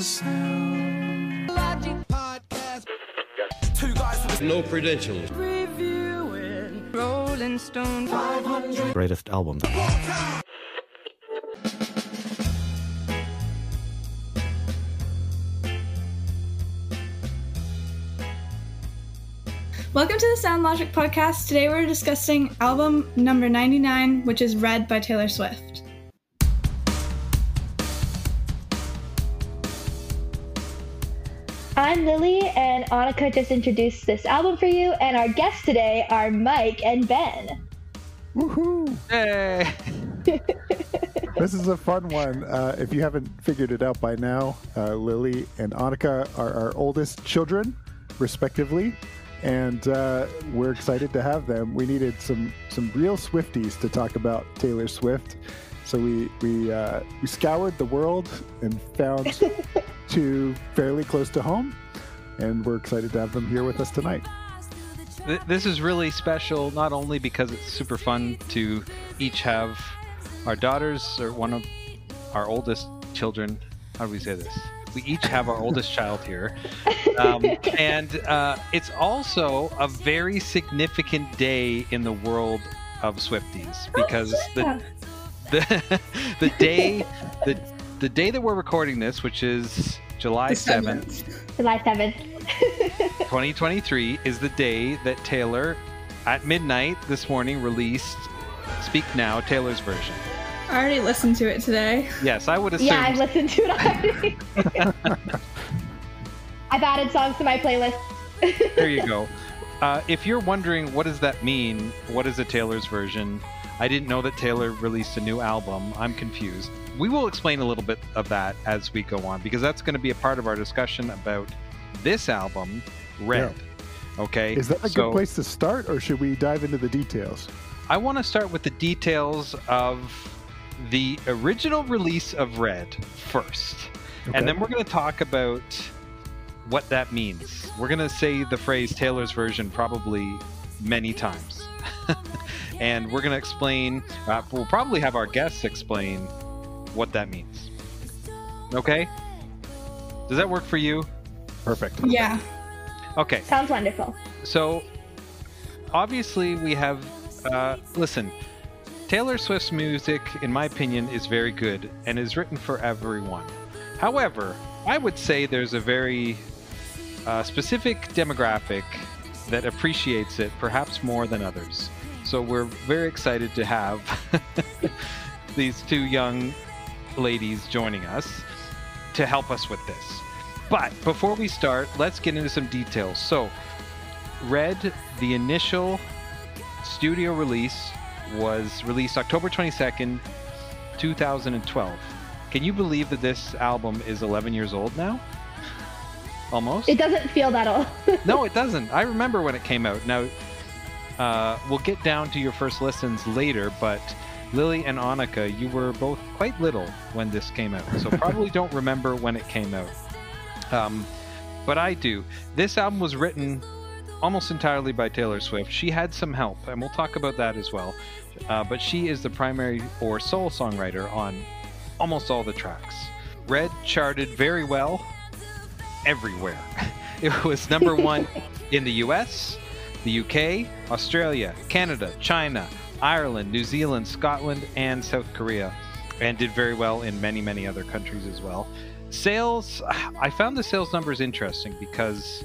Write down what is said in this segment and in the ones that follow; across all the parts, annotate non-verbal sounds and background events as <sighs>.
the sound. Logic podcast. Two guys with No credentials. Reviewing Rolling Stone 500. greatest album. Welcome to the Sound Logic podcast. Today we're discussing album number 99, which is Red by Taylor Swift. I'm Lily, and Anika just introduced this album for you, and our guests today are Mike and Ben. Woohoo! Hey! <laughs> This is a fun one. Uh, if you haven't figured it out by now, uh, Lily and Anika are our oldest children, respectively, and uh, we're excited to have them. We needed some some real Swifties to talk about Taylor Swift, so we we uh, we scoured the world and found <laughs> two fairly close to home, and we're excited to have them here with us tonight. This is really special, not only because it's super fun to each have our daughters or one of our oldest children. How do we say this? We each have our oldest child here. <laughs> Um, and uh, it's also a very significant day in the world of Swifties because the, <laughs> the, <laughs> the day the, the day that we're recording this, which is July 7th, July 7th. <laughs> 2023 is the day that Taylor, at midnight this morning, released Speak Now, Taylor's version. I already listened to it today. Yes, I would assume. Yeah, I've listened to it already. <laughs> I've added songs to my playlist. there you go. <laughs> Uh, if you're wondering what does that mean, what is a Taylor's version? I didn't know that Taylor released a new album. I'm confused. We will explain a little bit of that as we go on because that's going to be a part of our discussion about this album, Red. Okay. Is that a So- good place to start, or should we dive into the details? I want to start with the details of the original release of Red first. Okay. And then we're going to talk about what that means. We're going to say the phrase Taylor's version probably many times. <laughs> and we're going to explain, uh, we'll probably have our guests explain what that means. Okay? Does that work for you? Perfect. Yeah. Okay. Sounds wonderful. So, obviously, we have. Uh, listen, Taylor Swift's music, in my opinion, is very good and is written for everyone. However, I would say there's a very uh, specific demographic that appreciates it perhaps more than others. So, we're very excited to have <laughs> these two young ladies joining us to help us with this. But before we start, let's get into some details. So, Red, the initial studio release was released October 22nd, 2012. Can you believe that this album is 11 years old now? Almost? It doesn't feel that old. <laughs> no, it doesn't. I remember when it came out. Now, uh, we'll get down to your first listens later, but Lily and Anika, you were both quite little when this came out, so probably <laughs> don't remember when it came out. Um, but I do. This album was written almost entirely by Taylor Swift. She had some help, and we'll talk about that as well. Uh, but she is the primary or sole songwriter on almost all the tracks. Red charted very well everywhere. <laughs> It was number one <laughs> in the US, the UK, Australia, Canada, China, Ireland, New Zealand, Scotland, and South Korea, and did very well in many, many other countries as well. Sales, I found the sales numbers interesting because,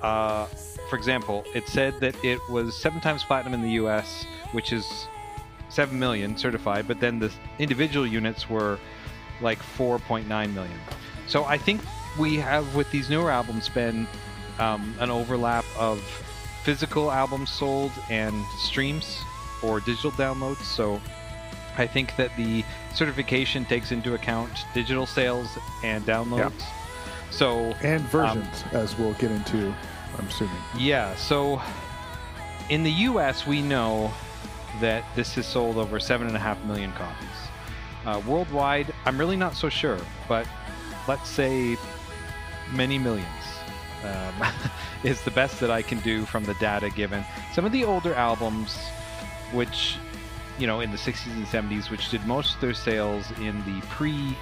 uh, for example, it said that it was seven times platinum in the US, which is 7 million certified, but then the individual units were like 4.9 million. So I think we have with these newer albums been um, an overlap of physical albums sold and streams or digital downloads. So I think that the certification takes into account digital sales and downloads. Yeah. So And versions, as we'll get into, I'm assuming. yeah, so in the US, we know that this has sold over 7.5 million copies. Uh, worldwide, I'm really not so sure, but let's say many millions um, <laughs> is the best that I can do from the data given. Some of the older albums, which, you know, in the 60s and 70s, which did most of their sales in the pre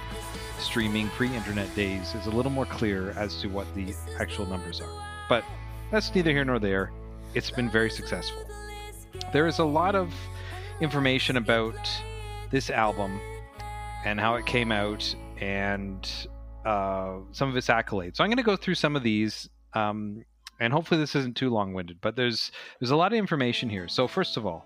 streaming pre-internet days is a little more clear as to what the actual numbers are. But that's neither here nor there. It's been very successful. There is a lot of information about this album and how it came out and uh, some of its accolades. So I'm going to go through some of these, um, and hopefully this isn't too long-winded. But there's there's a lot of information here. So first of all,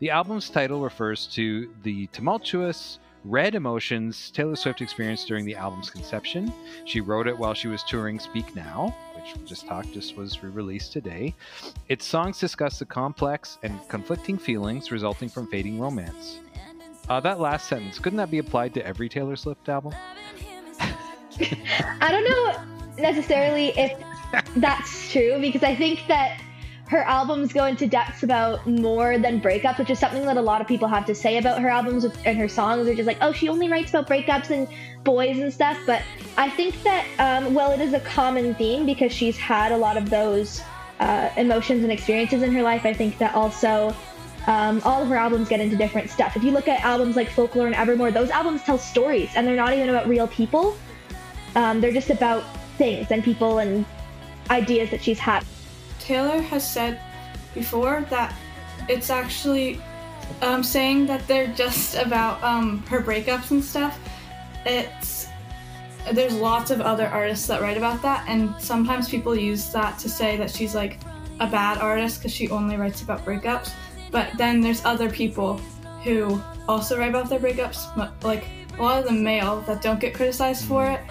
the album's title refers to the tumultuous, red emotions Taylor Swift experienced during the album's conception. She wrote it while she was touring Speak Now, which we just talked just was re-released today. Its songs discuss the complex and conflicting feelings resulting from fading romance. Uh, that last sentence, couldn't that be applied to every Taylor Swift album? <laughs> I don't know necessarily if that's true because I think that her albums go into depths about more than breakups, which is something that a lot of people have to say about her albums and her songs. They're just like, oh, she only writes about breakups and boys and stuff. But I think that, um, well, it is a common theme because she's had a lot of those uh, emotions and experiences in her life. I think that also um, all of her albums get into different stuff. If you look at albums like Folklore and Evermore, those albums tell stories and they're not even about real people. Um, they're just about things and people and ideas that she's had. Taylor has said before that it's actually um, saying that they're just about um, her breakups and stuff. It's there's lots of other artists that write about that, and sometimes people use that to say that she's like a bad artist because she only writes about breakups. But then there's other people who also write about their breakups, like a lot of them male that don't get criticized for it.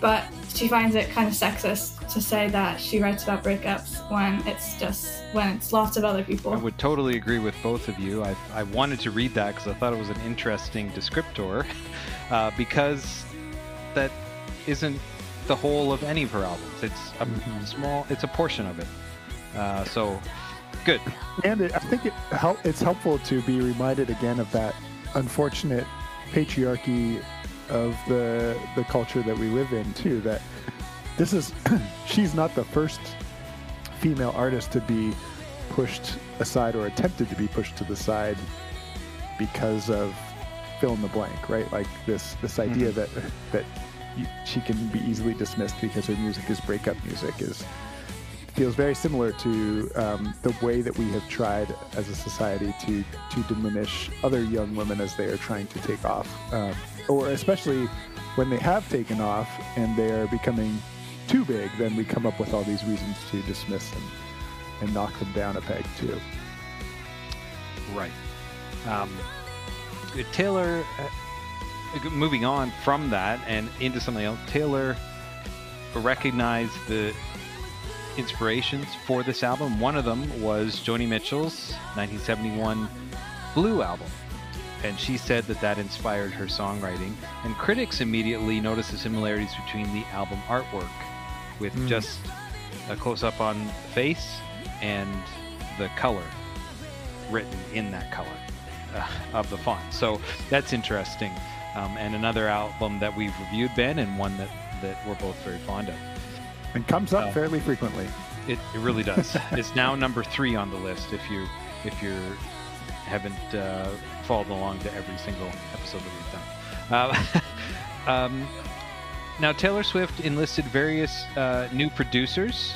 But she finds it kind of sexist to say that she writes about breakups when it's just when it's lots of other people. I would totally agree with both of you. I, I wanted to read that because I thought it was an interesting descriptor, <laughs> uh, because that isn't the whole of any of her albums. It's a Mhm. small, it's a portion of it. Uh, so, good. And it, I think it help, it's helpful to be reminded again of that unfortunate patriarchy of the the culture that we live in too. That this is <clears throat> she's not the first female artist to be pushed aside or attempted to be pushed to the side because of fill in the blank, right? Like this this idea that that she can be easily dismissed because her music is breakup music is feels very similar to um, the way that we have tried as a society to to diminish other young women as they are trying to take off, um, or especially when they have taken off and they are becoming too big. Then we come up with all these reasons to dismiss them and knock them down a peg too. Right. Um, Taylor, uh, moving on from that and into something else, Taylor recognized the inspirations for this album. One of them was Joni Mitchell's 1971 Blue album. And she said that that inspired her songwriting. And critics immediately noticed the similarities between the album artwork, with Mm. just a close up on the face and the color written in that color uh, of the font. So that's interesting. Um, and another album that we've reviewed, Ben, and one that, that we're both very fond of. And comes up Uh, fairly frequently. It, it really does. <laughs> it's now number three on the list if you if you haven't uh, followed along to every single episode that we've done. Uh, <laughs> um, now Taylor Swift enlisted various uh, new producers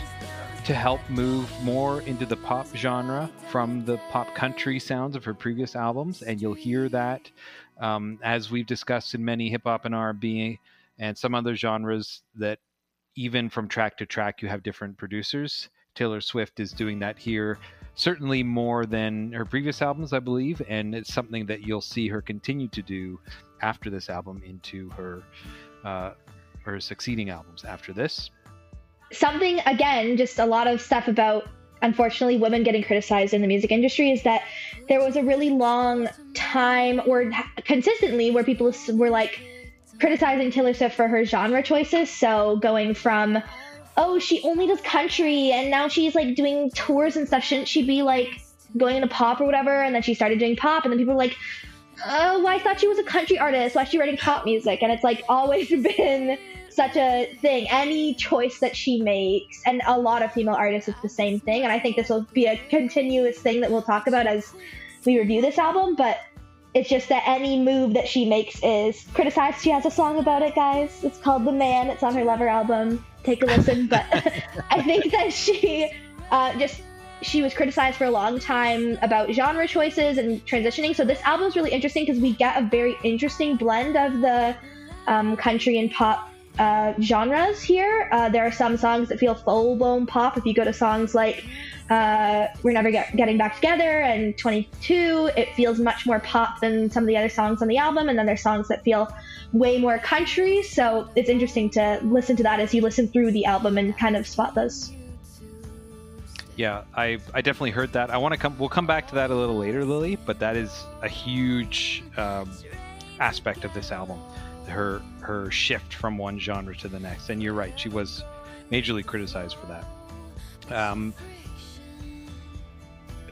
to help move more into the pop genre from the pop country sounds of her previous albums, and you'll hear that um, as we've discussed in many hip hop and R&B and some other genres that even from track to track you have different producers. Taylor Swift is doing that here, certainly more than her previous albums, I believe, and it's something that you'll see her continue to do after this album into her uh, her succeeding albums after this. something again just a lot of stuff about unfortunately women getting criticized in the music industry is that there was a really long time or consistently where people were like criticizing Taylor Swift for her genre choices so going from oh she only does country and now she's like doing tours and stuff shouldn't she be like going into pop or whatever and then she started doing pop and then people were like oh I thought she was a country artist why is she writing pop music and it's like always <laughs> been such a thing. Any choice that she makes, and a lot of female artists, it's the same thing. And I think this will be a continuous thing that we'll talk about as we review this album. But it's just that any move that she makes is criticized. She has a song about it, guys. It's called The Man. It's on her Lover album. Take a listen. But <laughs> I think that she uh, just she was criticized for a long time about genre choices and transitioning. So this album is really interesting because we get a very interesting blend of the um, country and pop uh, genres here. Uh, there are some songs that feel full blown pop. If you go to songs like uh, We're Never Get- Getting Back Together and 22, it feels much more pop than some of the other songs on the album. And then there's songs that feel way more country. So it's interesting to listen to that as you listen through the album and kind of spot those. Yeah, I I definitely heard that. I want to come. We'll come back to that a little later, Lily. But that is a huge um, aspect of this album. Her her shift from one genre to the next. And you're right. She was majorly criticized for that. Um,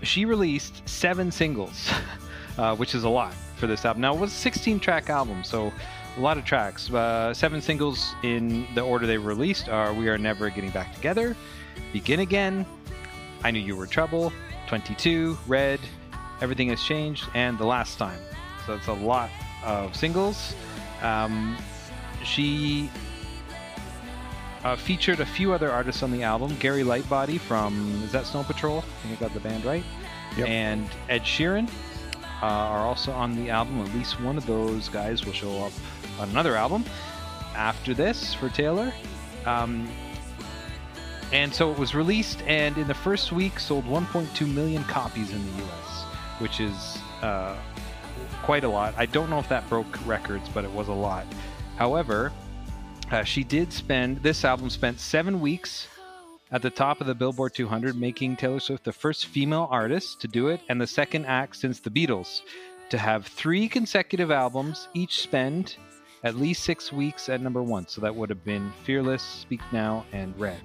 she released seven singles, <laughs> uh, which is a lot for this album. Now it was a 16 track album, so a lot of tracks. Uh, seven singles in the order they released are "We Are Never Getting Back Together," "Begin Again," I Knew You Were Trouble, 22, Red, Everything Has Changed, and The Last Time. So it's a lot of singles. Um, she uh, featured a few other artists on the album. Gary Lightbody from, is that Snow Patrol? I think I got the band right. Yep. And Ed Sheeran uh, are also on the album. At least one of those guys will show up on another album after this for Taylor. Um, and so it was released, and in the first week sold 1.2 million copies in the U.S., which is uh, quite a lot. I don't know if that broke records, but it was a lot. However, uh, she did spend this album spent seven weeks at the top of the Billboard 200, making Taylor Swift the first female artist to do it, and the second act since the Beatles to have three consecutive albums, each spend at least six weeks at number one. So that would have been Fearless, Speak Now, and Red.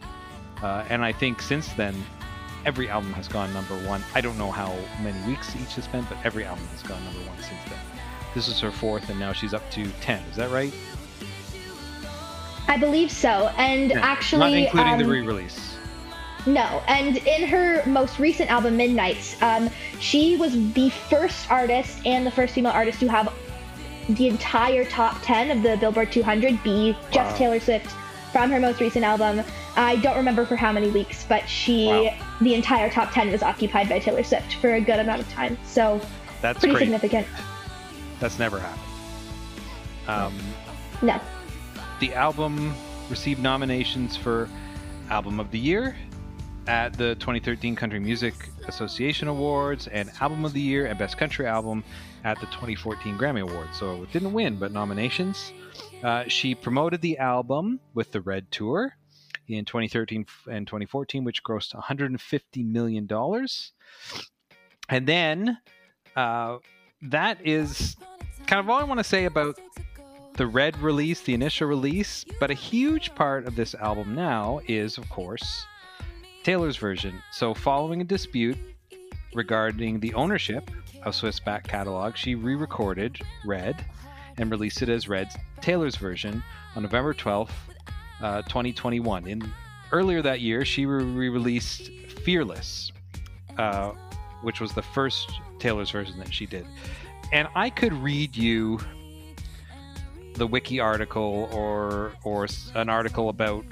Uh, and I think since then, every album has gone number one. I don't know how many weeks each has spent, but every album has gone number one since then. This is her fourth, and now she's up to 10. Is that right? I believe so. And Yeah. actually, Not including the um, re release. No, and in her most recent album, Midnights, um, she was the first artist and the first female artist to have the entire top 10 of the Billboard 200 be just Wow. Taylor Swift from her most recent album. I don't remember for how many weeks, but she, Wow. the entire top 10 was occupied by Taylor Swift for a good amount of time. So, That's pretty great. significant. That's never happened. Um, No. the album received nominations for Album of the Year at the 2013 Country Music Association Awards and Album of the Year and Best Country Album at the 2014 Grammy Awards. So it didn't win, but nominations. Uh, she promoted the album with the Red Tour in 2013 and 2014, which grossed 150 million dollars. And then uh, that is kind of all I want to say about the red release, the initial release, but a huge part of this album now is, of course, Taylor's version. So, following a dispute regarding the ownership of Swift's back catalog, she re recorded Red and released it as Red's Taylor's version on November 12th, uh, 2021. In earlier that year, she re released Fearless, uh, which was the first Taylor's version that she did. And I could read you the wiki article or or an article about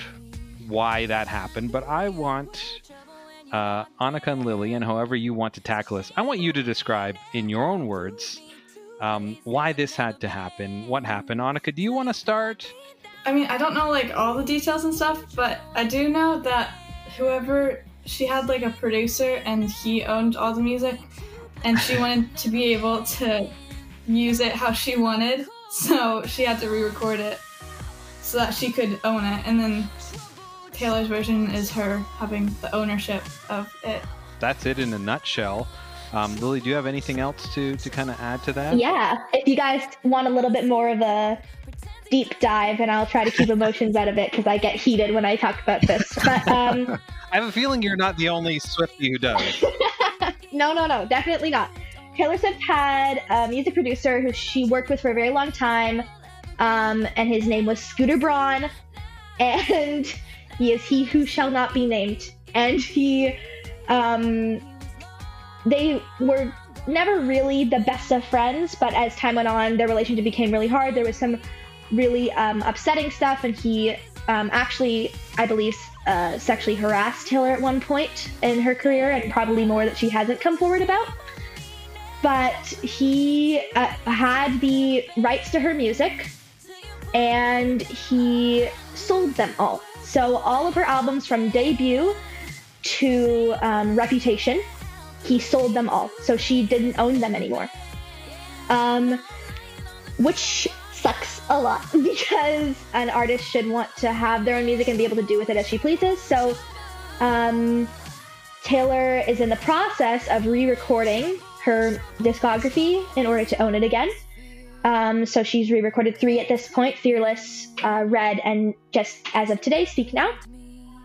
why that happened, but I want uh, Anika and Lily, and however you want to tackle this, I want you to describe in your own words um, why this had to happen, what happened. Anika, do you want to start? I mean, I don't know like all the details and stuff, but I do know that whoever she had like a producer and he owned all the music, and she <laughs> wanted to be able to use it how she wanted, so she had to re-record it so that she could own it, and then Taylor's version is her having the ownership of it. That's it in a nutshell. Um, Lily, do you have anything else to, to kind of add to that? Yeah, if you guys want a little bit more of a deep dive, and I'll try to keep emotions out of it because I get heated when I talk about this. But um, <laughs> I have a feeling you're not the only Swifty who does. <laughs> no, no, no, definitely not. Taylor Swift had a music producer who she worked with for a very long time, um, and his name was Scooter Braun, and <laughs> he is he who shall not be named. And he, um, they were never really the best of friends, but as time went on, their relationship became really hard. There was some really um, upsetting stuff, and he um, actually, I believe, uh, sexually harassed Taylor at one point in her career, and probably more that she hasn't come forward about. But he uh, had the rights to her music, and he sold them all. So all of her albums from debut to um, Reputation, he sold them all. So she didn't own them anymore. Um, which sucks a lot <laughs> because an artist should want to have their own music and be able to do with it as she pleases. So um, Taylor is in the process of re-recording her discography in order to own it again. Um, so she's re-recorded three at this point: "Fearless," uh, "Red," and just as of today, "Speak Now."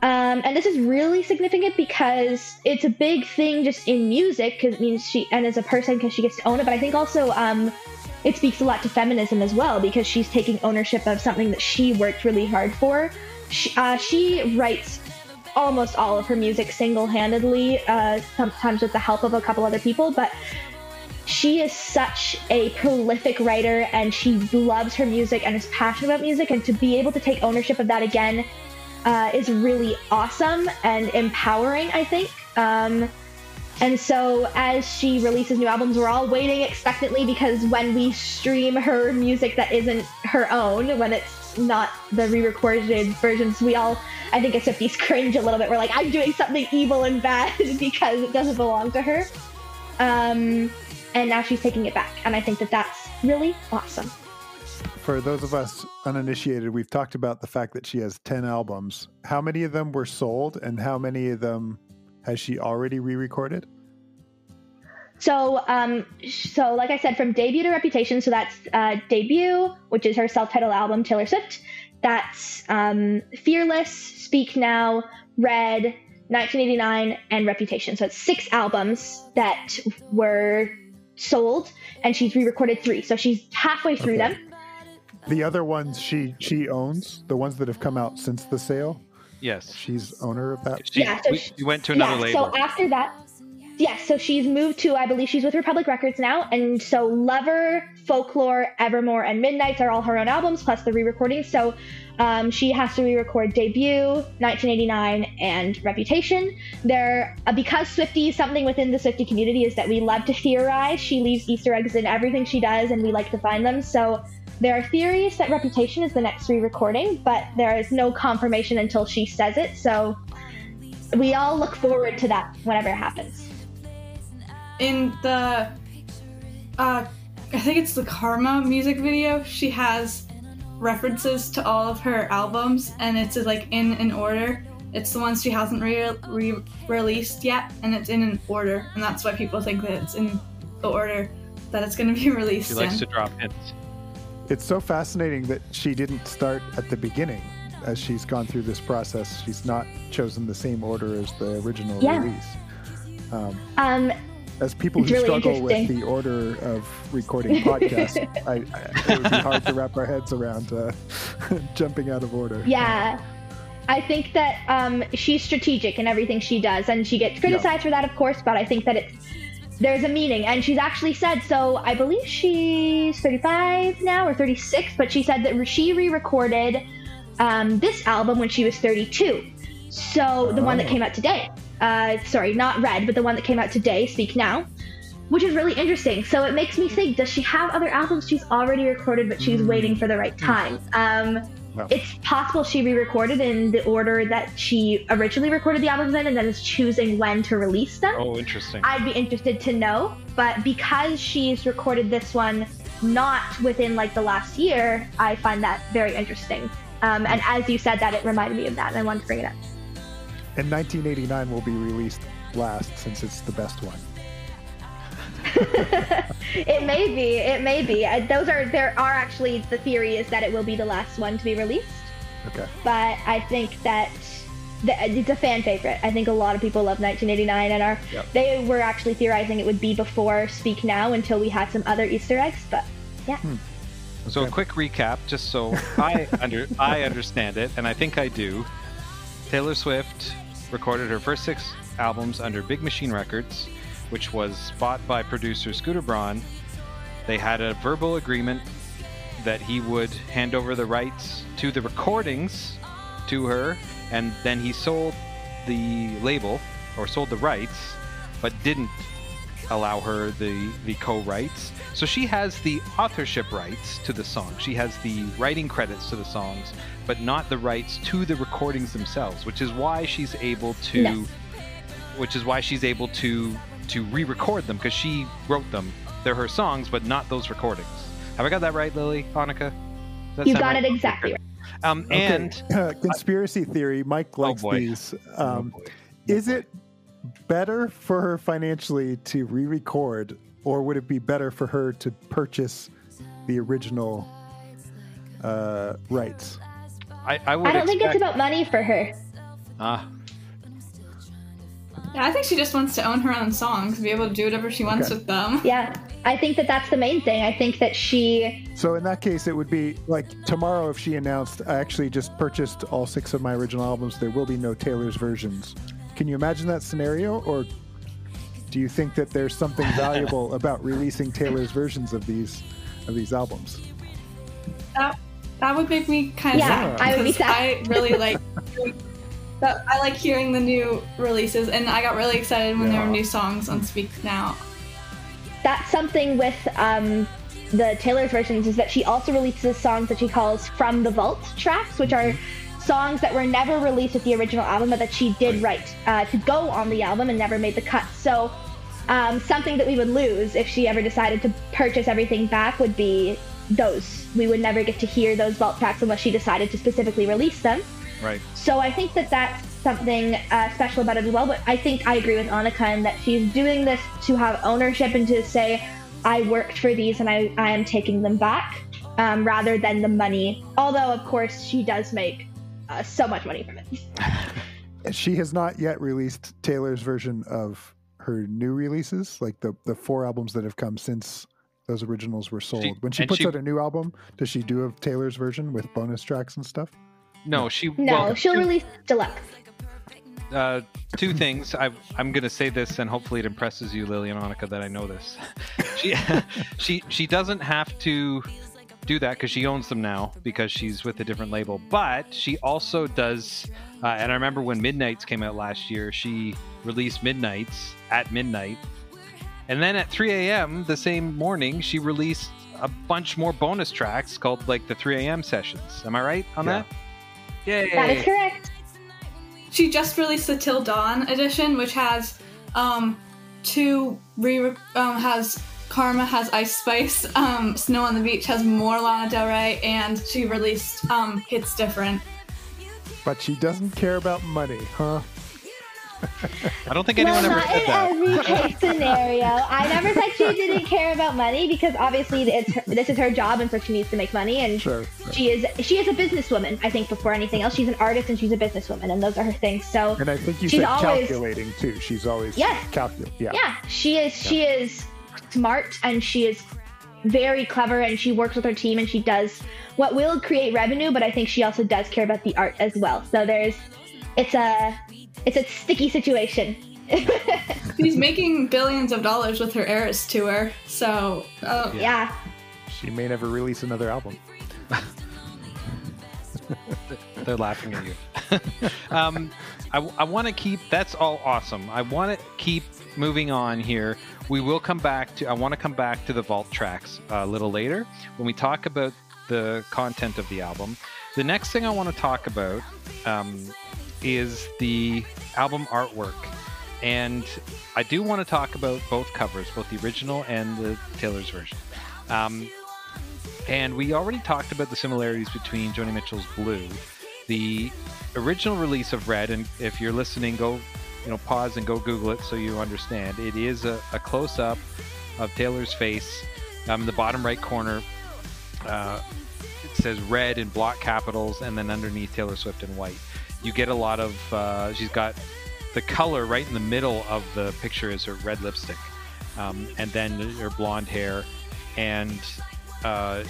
Um, and this is really significant because it's a big thing just in music because it means she and as a person because she gets to own it. But I think also um, it speaks a lot to feminism as well because she's taking ownership of something that she worked really hard for. She, uh, she writes almost all of her music single-handedly, uh, sometimes with the help of a couple other people, but she is such a prolific writer and she loves her music and is passionate about music and to be able to take ownership of that again uh, is really awesome and empowering i think. Um, and so as she releases new albums we're all waiting expectantly because when we stream her music that isn't her own when it's not the re-recorded versions we all i think as Swifties <laughs> cringe a little bit. We're like i'm doing something evil and bad <laughs> because it doesn't belong to her. Um, and now she's taking it back. And i think that that's really awesome For those of us uninitiated, we've talked about the fact that she has 10 albums. How many of them were sold and how many of them has she already re recorded? So, um, so like I said, from debut to reputation, so that's uh, debut, which is her self-titled album, Taylor Swift. That's um, Fearless, Speak Now, Red, 1989, and Reputation. So it's six albums that were sold, and she's re-recorded three. So she's halfway through Okay. them. The other ones she she owns, the ones that have come out since the sale. Yes. She's owner of that. She, Yeah, so we- she- you went to another yeah, label. So after that, yes, so she's moved to, I believe she's with Republic Records now. And so Lover, Folklore, Evermore, and Midnights are all her own albums, plus the re recordings. So um, she has to re record Debut, 1989, and Reputation. There, uh, because Swifty, something within the Swifty community is that we love to theorize. She leaves Easter eggs in everything she does, and we like to find them. So there are theories that Reputation is the next re recording, but there is no confirmation until she says it. So we all look forward to that whenever it happens. in the uh I think it's the Karma music video, she has references to all of her albums and it's like in an order. It's the ones she hasn't re- re- released yet and it's in an order and that's why people think that it's in the order that it's going to be <laughs> released She likes in. to drop hints. It's so fascinating that she didn't start at the beginning. As she's gone through this process, she's not chosen the same order as the original Yeah. release. Um, Um, as people who really struggle with the order of recording podcasts, <laughs> I, I, it would be hard to wrap our heads around uh, <laughs> jumping out of order. yeah. I think that um, she's strategic in everything she does, and she gets criticized for that, of course. But I think that it's there's a meaning, and she's actually said so. I believe she's 35 now or 36, but she said that she re-recorded um, this album when she was 32. So the one that Oh. came out today. Uh, sorry, not Red, but the one that came out today, Speak Now, which is really interesting. So it makes me think: Does she have other albums she's already recorded, but she's waiting for the right time? Um, Well. it's possible she re-recorded in the order that she originally recorded the albums in, and then is choosing when to release them. Oh, interesting. I'd be interested to know. But because she's recorded this one not within like the last year, I find that very interesting. Um, and as you said that, it reminded me of that, and I wanted to bring it up. And 1989 will be released last since it's the best one. <laughs> It may be. It may be. Uh, Those are there are actually the theory is that it will be the last one to be released. Okay. But I think that the, it's a fan favorite. I think a lot of people love 1989 and are Yep. they were actually theorizing it would be before Speak Now until we had some other Easter eggs. But yeah, So a quick recap, just so I <laughs> under I understand it, and I think I do. Taylor Swift recorded her first six albums under Big Machine Records. Which was bought by producer Scooter Braun. They had a verbal agreement that he would hand over the rights to the recordings to her, and then he sold the label or sold the rights, but didn't allow her the the co-rights. So she has the authorship rights to the song. She has the writing credits to the songs, but not the rights to the recordings themselves, which is why she's able to No. which is why she's able to to re-record them because she wrote them. They're her songs, but not those recordings. Have I got that right, Lily? Anika? That You got right? it exactly right. Um, Okay. and Uh, <laughs> conspiracy theory. Mike likes boy. these. Oh, Um, boy. is it better for her financially to re-record, or would it be better for her to purchase the original uh, rights? I, I would I don't think it's about money for her. Ah, Yeah, I think she just wants to own her own songs, be able to do whatever she wants Okay. with them. <laughs> Yeah, I think that that's the main thing. I think that she, So in that case, it would be like tomorrow if she announced, "I actually just purchased all six of my original albums. There will be no Taylor's versions." Can you imagine that scenario, or do you think that there's something <laughs> valuable about releasing Taylor's versions of these of these albums? That, that would make me kind of Yeah, sad. I would be sad. I really <laughs> like. But I like hearing the new releases, and I got really excited when there were new songs on Speak Now. that's something with um, the Taylor's versions is that she also releases songs that she calls from the vault tracks, which are songs that were never released with the original album, but that she did write uh, to go on the album and never made the cut. So um, something that we would lose if she ever decided to purchase everything back would be those. We would never get to hear those vault tracks unless she decided to specifically release them. Right. So I think that that's something uh, special about it as well. But I think I agree with Anika in that she's doing this to have ownership and to say, I worked for these and I, I am taking them back, um, rather than the money. Although, of course, she does make uh, so much money from it. <laughs> She has not yet released Taylor's version of her new releases, like the the four albums that have come since those originals were sold. She- when she puts she- out a new album, does she do a Taylor's version with bonus tracks and stuff? No, she. No, well, she'll two- release deluxe. uh, two things. I, I'm going to say this, and hopefully it impresses you, Lily and Anika, that I know this. <laughs> she, <laughs> she, she doesn't have to do that because she owns them now because she's with a different label. But she also does, uh, and I remember when Midnights came out last year, she released Midnights at midnight, and then at 3 a.m. the same morning, she released a bunch more bonus tracks called like the 3 a.m. sessions. Am I right on Yeah. that? Yay! That is correct. She just released the Till Dawn edition, which has um, two re um, has Karma has Ice Spice, um, Snow on the Beach has more Lana Del Rey, and she released um, Hits Different. But she doesn't care about money, huh? I don't think anyone ever not said in that. every case scenario. I never said she <laughs> didn't care about money because obviously it's her, this is her job and so she needs to make money and Sure. she is she is a businesswoman. I think before anything else, she's an artist and she's a businesswoman, and those are her things. So And I think you She's said always- calculating too. She's always Yes. calculating. Yeah. yeah, she is she is smart and she is very clever and she works with her team and she does what will create revenue, but I think she also does care about the art as well. So there's it's a it's a sticky situation. <laughs> She's making billions of dollars with her Eras tour, so uh, yeah. She may never release another album. <laughs> They're laughing at you. <laughs> um, I, want to keep. That's all awesome. I want to keep moving on here. We will come back to. I want to come back to the vault tracks uh, a little later when we talk about the content of the album. The next thing I want to talk about um, is the album artwork, and I do want to talk about both covers, both the original and the Taylor's version. Um, and we already talked about the similarities between Joni Mitchell's Blue, the original release of Red. And if you're listening, go, you know, pause and go Google it so you understand. It is a, a close up of Taylor's face. Um, in the bottom right corner, uh, it says red in block capitals, and then underneath Taylor Swift in white. You get a lot of. Uh, she's got the color right in the middle of the picture is her red lipstick, um, and then her blonde hair, and uh,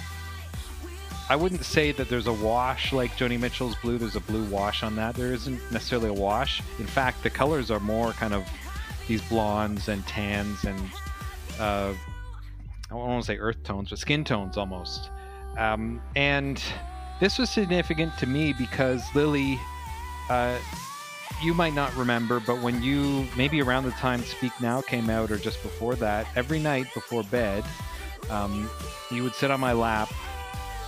I wouldn't say that there's a wash like Joni Mitchell's blue. There's a blue wash on that. There isn't necessarily a wash. In fact, the colors are more kind of these blondes and tans and uh, I don't want to say earth tones, but skin tones almost. Um, and this was significant to me because Lily, uh, you might not remember, but when you maybe around the time Speak Now came out or just before that, every night before bed, um, you would sit on my lap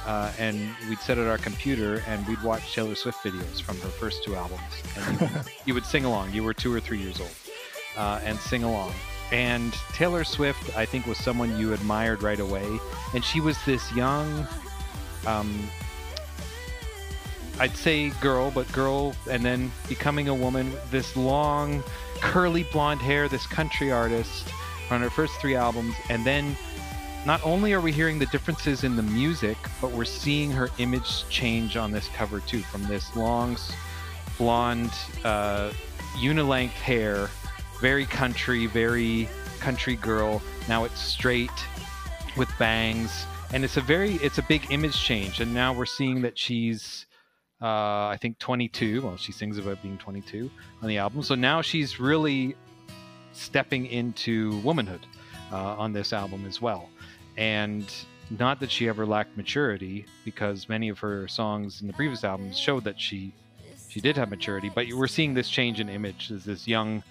uh, and we'd sit at our computer and we'd watch Taylor Swift videos from her first two albums. And you, <laughs> you would sing along. You were two or three years old uh, and sing along. And Taylor Swift, I think, was someone you admired right away. And she was this young, um, I'd say girl, but girl, and then becoming a woman, this long, curly blonde hair, this country artist on her first three albums. And then not only are we hearing the differences in the music, but we're seeing her image change on this cover too, from this long, blonde, uh, unilength hair, very country, very country girl. Now it's straight with bangs, and it's a very, it's a big image change. And now we're seeing that she's, uh, I think 22. Well, she sings about being 22 on the album. So now she's really stepping into womanhood uh, on this album as well. And not that she ever lacked maturity, because many of her songs in the previous albums showed that she she did have maturity. But were seeing this change in image as this young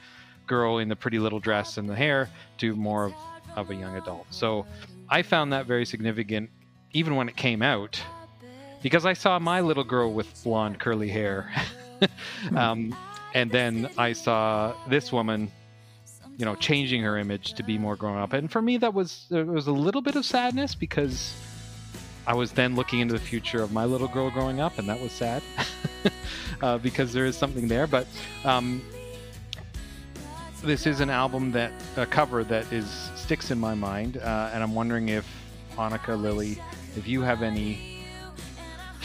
girl in the pretty little dress and the hair to more of, of a young adult. So I found that very significant, even when it came out, because I saw my little girl with blonde curly hair, <laughs> um, and then I saw this woman you know changing her image to be more grown up. And for me that was there was a little bit of sadness because i was then looking into the future of my little girl growing up and that was sad <laughs> uh, because there is something there. But um, this is an album that a cover that is sticks in my mind uh, and i'm wondering if Anika lily if you have any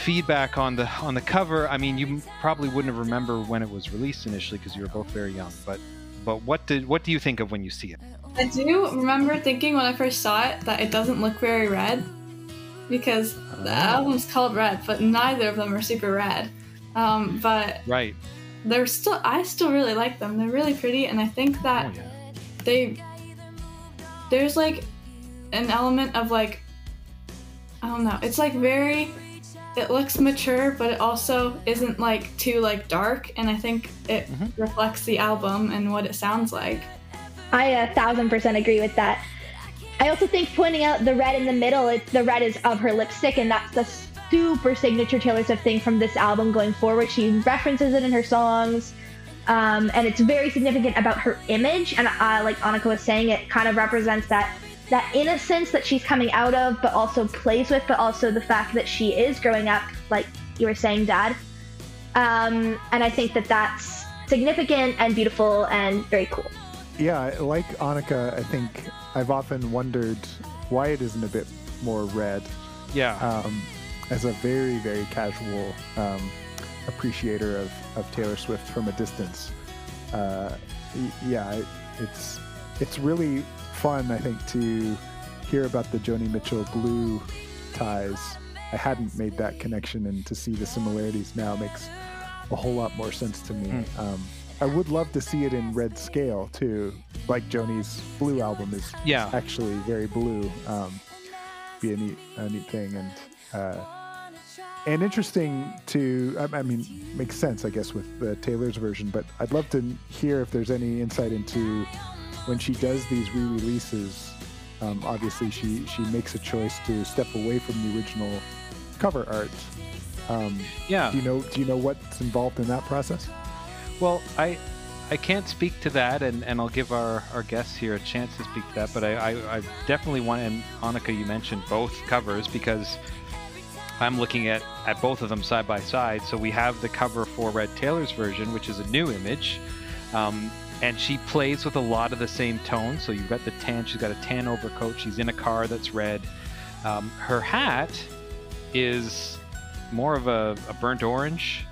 feedback on the on the cover i mean you probably wouldn't have remember when it was released initially because you were both very young but but what did what do you think of when you see it? I do remember thinking when I first saw it that it doesn't look very red because the album's called Red, but neither of them are super red. Um, but Right. they're still, I still really like them. They're really pretty, and I think that Oh yeah. they there's like an element of like I don't know. It's like very it looks mature, but it also isn't like too like dark, and I think it Mhm. reflects the album and what it sounds like. I a thousand percent agree with that. I also think pointing out the red in the middle, it, the red is of her lipstick, and that's the super signature Taylor Swift thing from this album going forward. She references it in her songs, um, and it's very significant about her image. And uh, like Anika was saying, it kind of represents that that innocence that she's coming out of, but also plays with, but also the fact that she is growing up, like you were saying, Dad. Um, and I think that that's significant and beautiful and very cool. Yeah, like Anika, I think I've often wondered why it isn't a bit more red. Yeah. Um, as a very, very casual um, appreciator of, of Taylor Swift from a distance, uh, yeah, it, it's it's really fun. I think to hear about the Joni Mitchell blue ties. I hadn't made that connection, and to see the similarities now makes a whole lot more sense to me. Hmm. Um, I would love to see it in red scale too, like Joni's blue album is yeah. actually very blue. Um, be a neat, a neat thing, and uh, and interesting to. I, I mean, makes sense, I guess, with the Taylor's version. But I'd love to hear if there's any insight into when she does these re-releases. Um, obviously, she she makes a choice to step away from the original cover art. Um, Yeah. do you know? Do you know what's involved in that process? Well, I I can't speak to that, and, and I'll give our, our guests here a chance to speak to that. But I, I, I definitely want, and Anika, you mentioned both covers because I'm looking at, at both of them side by side. So we have the cover for Red Taylor's version, which is a new image. Um, and she plays with a lot of the same tones. So you've got the tan, she's got a tan overcoat, she's in a car that's red. Um, her hat is more of a, a burnt orange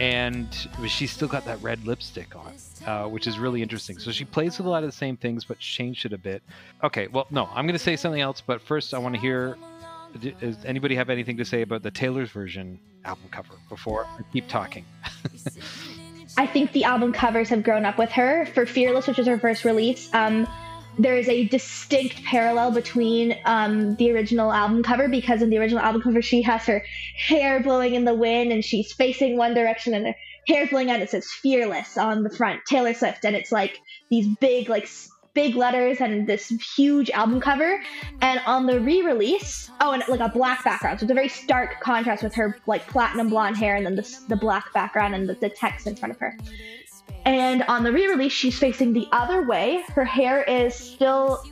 and she's still got that red lipstick on, uh, which is really interesting. So she plays with a lot of the same things, but changed it a bit. Okay, well, no, I'm going to say something else, but first I want to hear. Does anybody have anything to say about the Taylor's version album cover before I keep talking? <laughs> I think the album covers have grown up with her. For Fearless, which was her first release, um, there is a distinct parallel between um, the original album cover because in the original album cover she has her hair blowing in the wind and she's facing one direction and her hair's blowing out. It says "Fearless" on the front, Taylor Swift, and it's like these big like big letters and this huge album cover. And on the re-release, oh, and like a black background, so it's a very stark contrast with her like platinum blonde hair and then the, the black background and the, the text in front of her. And on the re-release, she's facing the other way. Her hair is still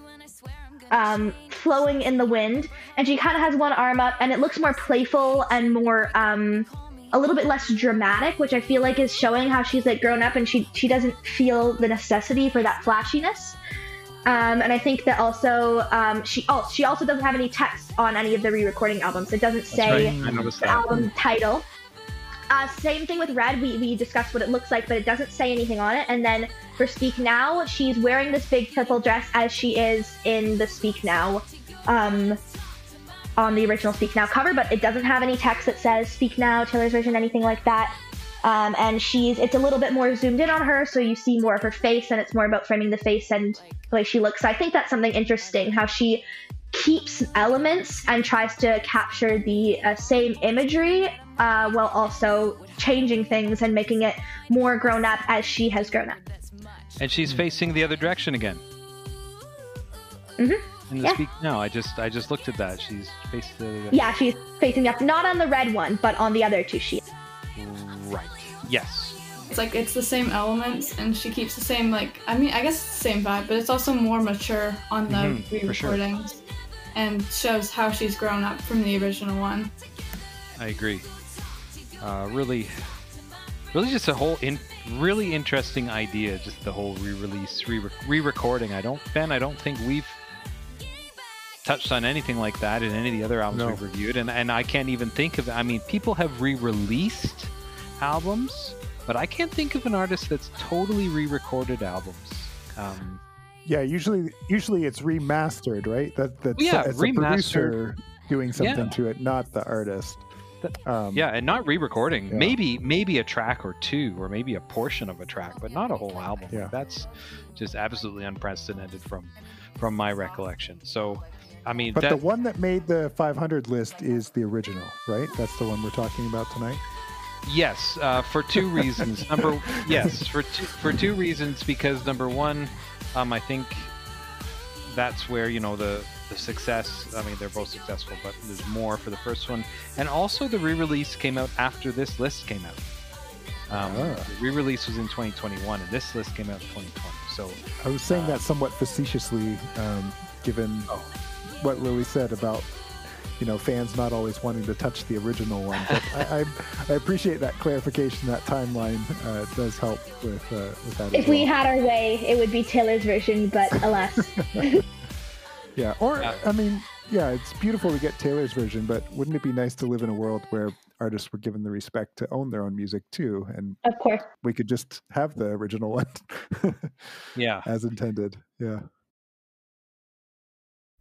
um, flowing in the wind, and she kind of has one arm up, and it looks more playful and more um, a little bit less dramatic, which I feel like is showing how she's like grown up, and she she doesn't feel the necessity for that flashiness. Um, and I think that also um, she oh she also doesn't have any text on any of the re-recording albums. It doesn't say right. The album title. Uh, same thing with Red. We, we discussed what it looks like, but it doesn't say anything on it. And then for Speak Now, she's wearing this big purple dress as she is in the Speak Now, um, on the original Speak Now cover, but it doesn't have any text that says Speak Now, Taylor's version, anything like that. Um, and she's it's a little bit more zoomed in on her, so you see more of her face, and it's more about framing the face and the way she looks. So I think that's something interesting how she keeps elements and tries to capture the uh, same imagery uh, while also changing things and making it more grown up as she has grown up. And she's facing the other direction again. Mhm. In the Yeah. speak now, I just I just looked at that. She's facing the other Yeah, she's facing up, not on the red one, but on the other two sheets. Right. Yes. It's like it's the same elements, and she keeps the same like I mean I guess it's the same vibe, but it's also more mature on the Mhm, re-recordings, and shows how she's grown up from the original one. I agree. Uh, really, really, just a whole in really interesting idea. Just the whole re-release, re- re-recording. I don't, Ben. I don't think we've touched on anything like that in any of the other albums No. we've reviewed, and and I can't even think of. I mean, people have re-released albums, but I can't think of an artist that's totally re-recorded albums. Um, Yeah, usually usually it's remastered, right? That that's Yeah, it's a remastered. producer doing something Yeah. to it, not the artist. Um, yeah, and not re-recording. Yeah. Maybe maybe a track or two, or maybe a portion of a track, but not a whole album. Yeah. That's just absolutely unprecedented from from my recollection. So, I mean, But that, the one that made the 500 list is the original, right? That's the one we're talking about tonight. Yes, uh, for two <laughs> reasons. number yes, for two for two reasons. Because number one, um, I think that's where you know the the success. I mean, they're both successful, but there's more for the first one, and also the re-release came out after this list came out. Um, Ah. The re-release was in 2021, and this list came out in 2020. So I was saying that somewhat facetiously, um, given Oh. what Lily said about you know fans not always wanting to touch the original one. But I, I, I appreciate that clarification. That timeline uh, does help with uh, with that. as If we had our way, it would be Taylor's version, but alas. <laughs> yeah, or Yeah. I mean, yeah, it's beautiful to get Taylor's version, but wouldn't it be nice to live in a world where artists were given the respect to own their own music too, and of course. we could just have the original one <laughs> yeah, as intended. Yeah.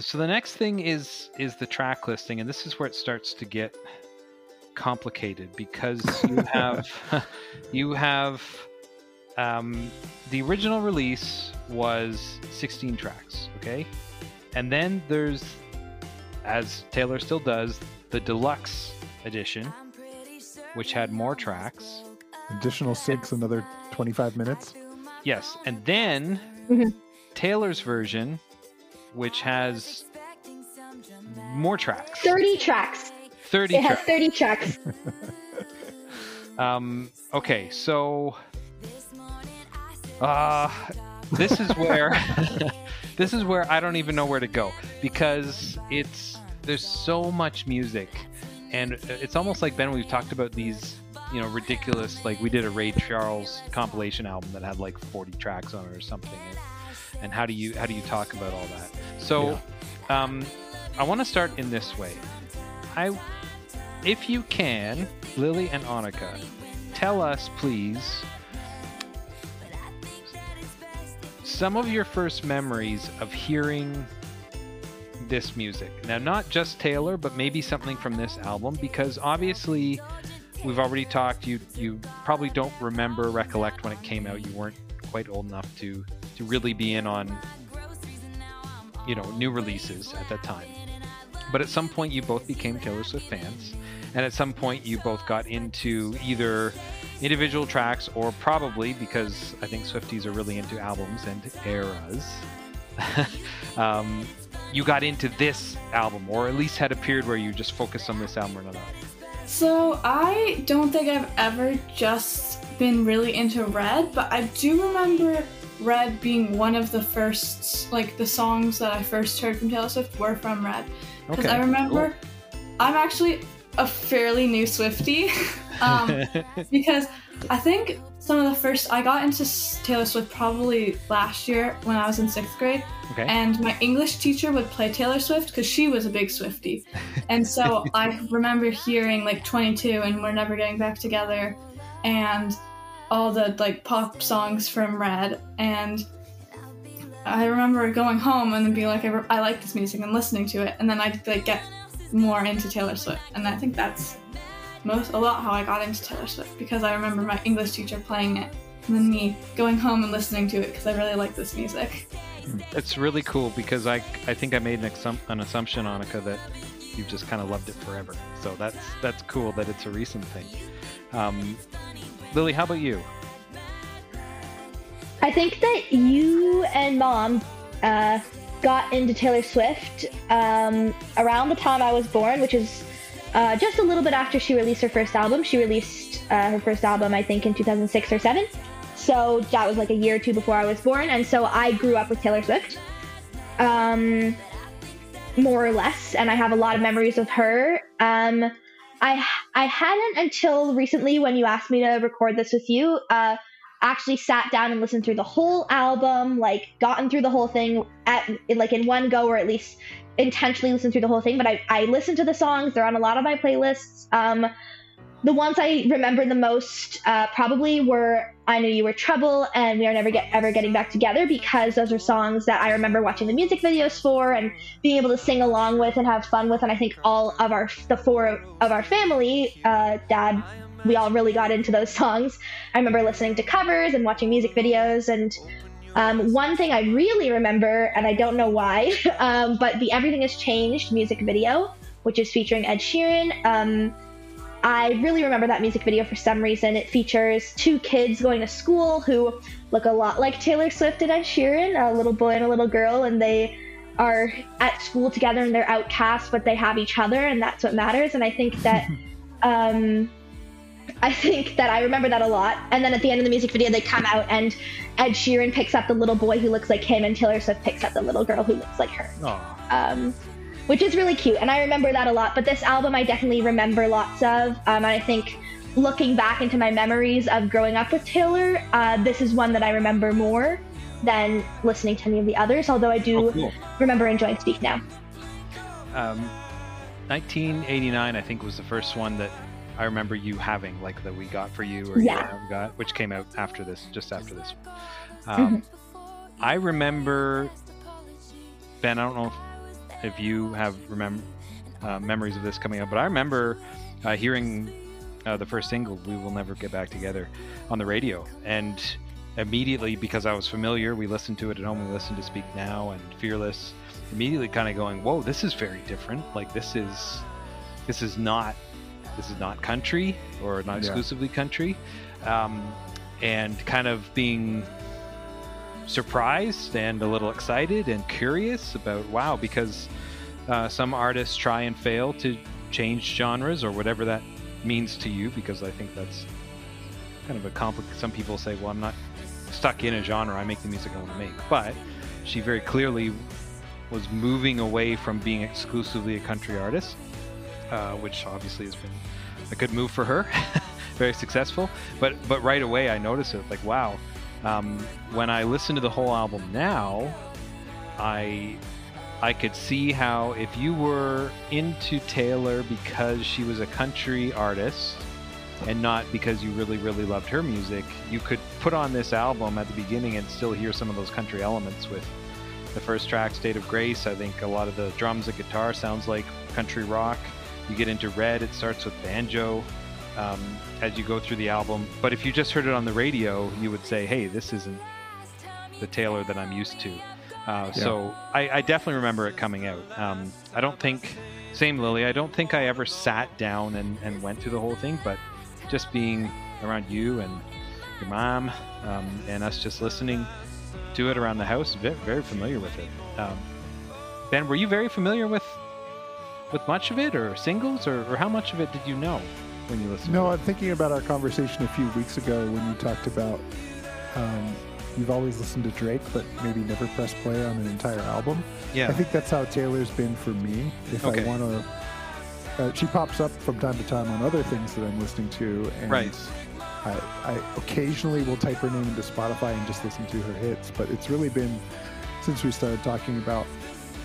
So the next thing is is the track listing and this is where it starts to get complicated because you <laughs> have <laughs> you have um, the original release was 16 tracks okay and then there's as taylor still does the deluxe edition which had more tracks Additional six, another 25 minutes. yes and then Mhm. taylor's version which has more tracks 30 tracks. 30 It has tracks 30 tracks. <laughs> Um. Okay. So. Uh, this is where. <laughs> this is where I don't even know where to go because it's there's so much music and it's almost like Ben. We've talked about these, you know, ridiculous. Like we did a Ray Charles compilation album that had like 40 tracks on it or something. And, and how do you how do you talk about all that? So, um, I want to start in this way. I, if you can, Lily and Anika, tell us please some of your first memories of hearing this music. Now, not just Taylor, but maybe something from this album, because obviously we've already talked. You you probably don't remember, recollect when it came out. You weren't quite old enough to to really be in on you know new releases at that time. But at some point, you both became Taylor Swift fans, and at some point, you both got into either individual tracks or probably because I think Swifties are really into albums and eras. <laughs> um, you got into this album, or at least had a period where you just focused on this album or another. So I don't think I've ever just been really into Red, but I do remember Red being one of the first, like the songs that I first heard from Taylor Swift were from Red. Because Okay, I remember I'm actually a fairly new Swiftie. <laughs> um, <laughs> because I think some of the first I got into Taylor Swift probably last year when I was in sixth grade, Okay. and my English teacher would play Taylor Swift because she was a big Swiftie, <laughs> and so I remember hearing like 22 and We're Never Getting Back Together, and all the like pop songs from Red, and I remember going home and then being like, I, re- I like this music and listening to it, and then I'd like get more into Taylor Swift, and I think that's most a lot how I got into Taylor Swift because I remember my English teacher playing it, and then me going home and listening to it because I really like this music. It's really cool because I I think I made an, an assumption, Anika, that you've just kind of loved it forever. So that's that's cool that it's a recent thing. Um, Lily, how about you? I think that you and mom uh, got into Taylor Swift um, around the time I was born, which is uh, just a little bit after she released her first album. She released uh, her first album, I think, in 2006 or 7. So that was like a year or two before I was born. And so I grew up with Taylor Swift, um, more or less. And I have a lot of memories of her. Um, I, I hadn't until recently when you asked me to record this with you. Uh, actually sat down and listened through the whole album, like gotten through the whole thing at like in one go, or at least intentionally listened through the whole thing. But I, I listened to the songs; they're on a lot of my playlists. Um, the ones I remember the most uh, probably were "I Knew You Were Trouble" and "We Are Never Get Ever Getting Back Together" because those are songs that I remember watching the music videos for and being able to sing along with and have fun with. And I think all of our the four of our family, uh, dad, we all really got into those songs. I remember listening to covers and watching music videos. And um, one thing I really remember, and I don't know why, <laughs> um, but the Everything Has Changed music video, which is featuring Ed Sheeran. Um, I really remember that music video for some reason. It features two kids going to school who look a lot like Taylor Swift and Ed Sheeran, a little boy and a little girl, and they are at school together and they're outcast, but they have each other, and that's what matters. And I think that. <laughs> Um, I think that I remember that a lot. And then at the end of the music video, they come out and Ed Sheeran picks up the little boy who looks like him, and Taylor Swift picks up the little girl who looks like her, um, which is really cute. And I remember that a lot. But this album, I definitely remember lots of. Um, and I think looking back into my memories of growing up with Taylor, uh, this is one that I remember more than listening to any of the others. Although I do oh, cool. remember enjoying Speak Now. Um, 1989, I think, was the first one that I remember you having, like that we got for you, or Yeah. you got, which came out after this, just after this. Um, I remember Ben. I don't know if, you have remember uh, memories of this coming up, but I remember uh, hearing uh, the first single, "We Will Never Get Back Together," on the radio, and immediately because I was familiar, we listened to it at home. We listened to "Speak Now" and "Fearless." Immediately, kind of going, "Whoa, this is very different. Like this is this is not this is not country or not Yeah. exclusively country," um, and kind of being surprised and a little excited and curious about wow because uh, some artists try and fail to change genres or whatever that means to you because i think that's kind of a complicated some people say well i'm not stuck in a genre i make the music i want to make but she very clearly was moving away from being exclusively a country artist uh, which obviously has been a good move for her, <laughs> very successful. But but right away I noticed it like wow. Um, when I listen to the whole album now, I I could see how if you were into Taylor because she was a country artist and not because you really really loved her music, you could put on this album at the beginning and still hear some of those country elements with the first track State of Grace. I think a lot of the drums and guitar sounds like country rock. You get into Red, it starts with banjo. Um, as you go through the album, but if you just heard it on the radio, you would say, "Hey, this isn't the Taylor that I'm used to." Uh, So I, I definitely remember it coming out. Um, I don't think, same Lily, I don't think I ever sat down and, and went through the whole thing, but just being around you and your mom um, and us just listening to it around the house, very, very familiar with it. Um, ben, were you very familiar with with much of it, or singles, or, or how much of it did you know when you listened? No, to it? I'm thinking about our conversation a few weeks ago when you talked about um, you've always listened to Drake, but maybe never pressed play on an entire album. yeah, I think that's how Taylor's been for me. If Okay. I want to, uh, she pops up from time to time on other things that I'm listening to, and Right. I, I occasionally will type her name into Spotify and just listen to her hits. But it's really been since we started talking about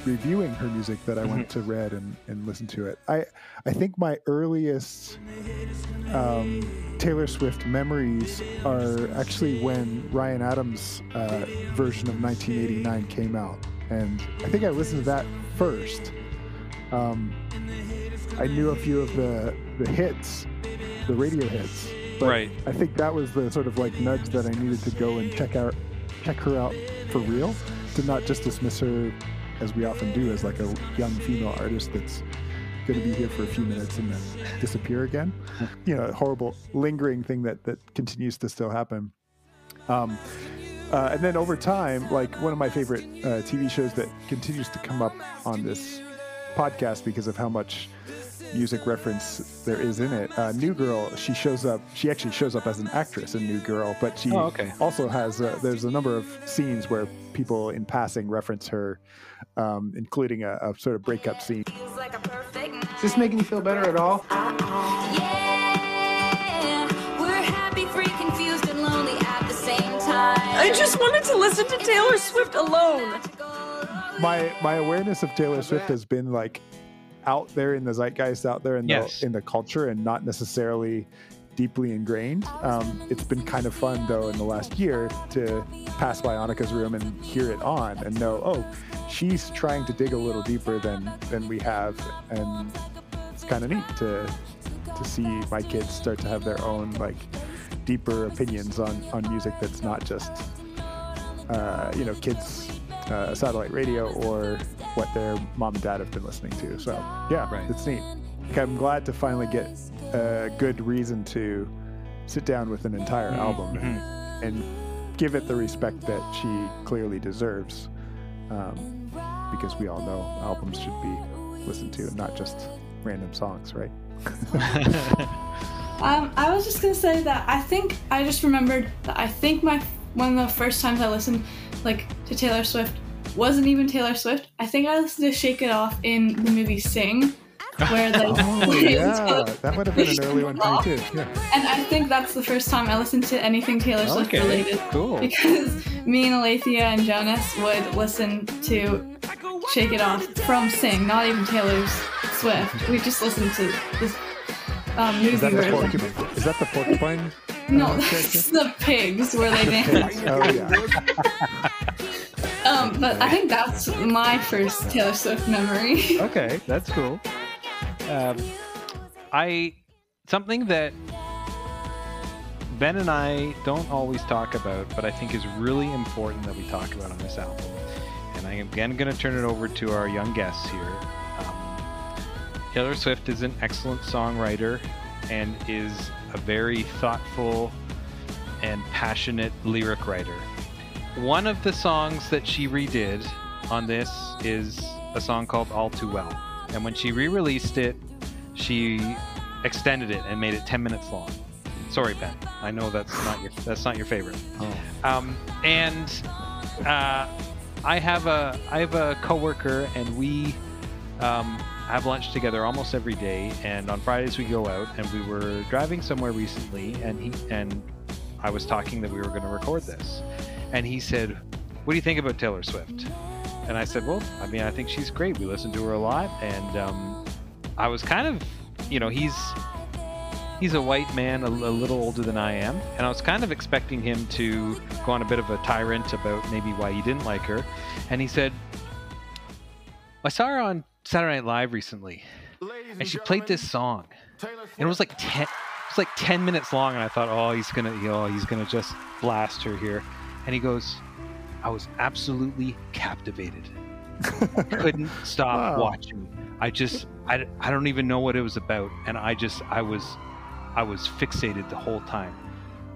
reviewing her music that I went to Red and, and listened to it. I I think my earliest um, Taylor Swift memories are actually when Ryan Adams' uh, version of 1989 came out, and I think I listened to that first. Um, I knew a few of the the hits, the radio hits, but Right. I think that was the sort of like nudge that I needed to go and check out, check her out for real, to not just dismiss her as we often do as like a young female artist that's going to be here for a few minutes and then disappear again. <laughs> you know, a horrible lingering thing that that continues to still happen. Um, uh, and then over time, like one of my favorite uh, TV shows that continues to come up on this podcast because of how much music reference there is in it. Uh, New Girl, she shows up. She actually shows up as an actress in New Girl, but she Oh, okay. also has. Uh, there's a number of scenes where people in passing reference her, um, including a, a sort of breakup scene. Is this making you feel better at all? Yeah, we're happy, free, confused, and lonely at the same time. I just wanted to listen to Taylor Swift alone. my my awareness of Taylor Swift has been like out there in the zeitgeist, out there in the in the culture, and not necessarily deeply ingrained. Um, it's been kind of fun though in the last year to pass by Anika's room and hear it on and know, oh, she's trying to dig a little deeper than than we have, and it's kind of neat to to see my kids start to have their own like deeper opinions on on music that's not just uh, you know, kids uh, satellite radio or what their mom and dad have been listening to. So yeah, Right. it's neat. Like, I'm glad to finally get a good reason to sit down with an entire album and, and give it the respect that she clearly deserves. Um, because we all know albums should be listened to, not just random songs, right? <laughs> Um, I was just gonna say that I think I just remembered that I think my one of the first times I listened like to Taylor Swift wasn't even Taylor Swift. I think I listened to "Shake It Off" in the movie Sing, where the Oh <laughs> yeah, that would have been an <laughs> early one for me too. <laughs> Yeah. and I think that's the first time I listened to anything Taylor Swift Okay, related. cool. Because me and Alethea and Jonas would listen to "Shake It Off" from Sing, not even Taylor Swift. We just listened to this um, movie Is that the porcupine? Is that the porcupine? No, uh, that's the pigs where they dance. Oh yeah. Um, but I think that's my first Taylor Swift memory. okay, that's cool. Um, I something that Ben and I don't always talk about, but I think is really important that we talk about on this album. And I am again going to turn it over to our young guests here. Um, Taylor Swift is an excellent songwriter and is a very thoughtful and passionate lyric writer. One of the songs that she redid on this is a song called All Too Well. And when she re released it, she extended it and made it 10 minutes long. Sorry, Ben. I know that's not your that's not your favorite. Um, and uh, I have a I have a coworker, and we um, have lunch together almost every day, and on Fridays we go out. And we were driving somewhere recently, and he and I was talking that we were going to record this, and he said, "What do you think about Taylor Swift?" And I said, "Well, I mean, I think she's great. We listen to her a lot, and um, I was kind of, you know, he's." He's a white man, a, a little older than I am, and I was kind of expecting him to go on a bit of a tyrant about maybe why he didn't like her. And he said, I saw her on Saturday Night Live recently, and she played this song, and it was like ten, it was like ten minutes long, and I thought, oh, he's gonna, oh, he's gonna just blast her here, and he goes, I was absolutely captivated, <laughs> couldn't stop Wow. watching. I just, I, I don't even know what it was about, and I just, I was, I was fixated the whole time.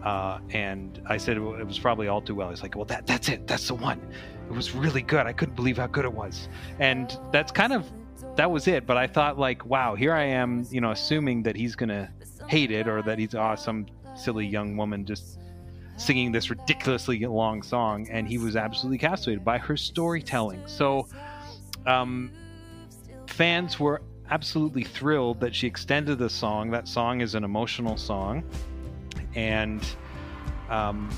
Uh, and I said well, it was probably all too well. He's like, well, that that's it, that's the one. It was really good. I couldn't believe how good it was. And that's kind of that was it. But I thought like, wow, here I am, you know, assuming that he's gonna hate it or that he's oh, some silly young woman just singing this ridiculously long song, and he was absolutely captivated by her storytelling. So, um, fans were absolutely thrilled that she extended the song. That song is an emotional song, and um,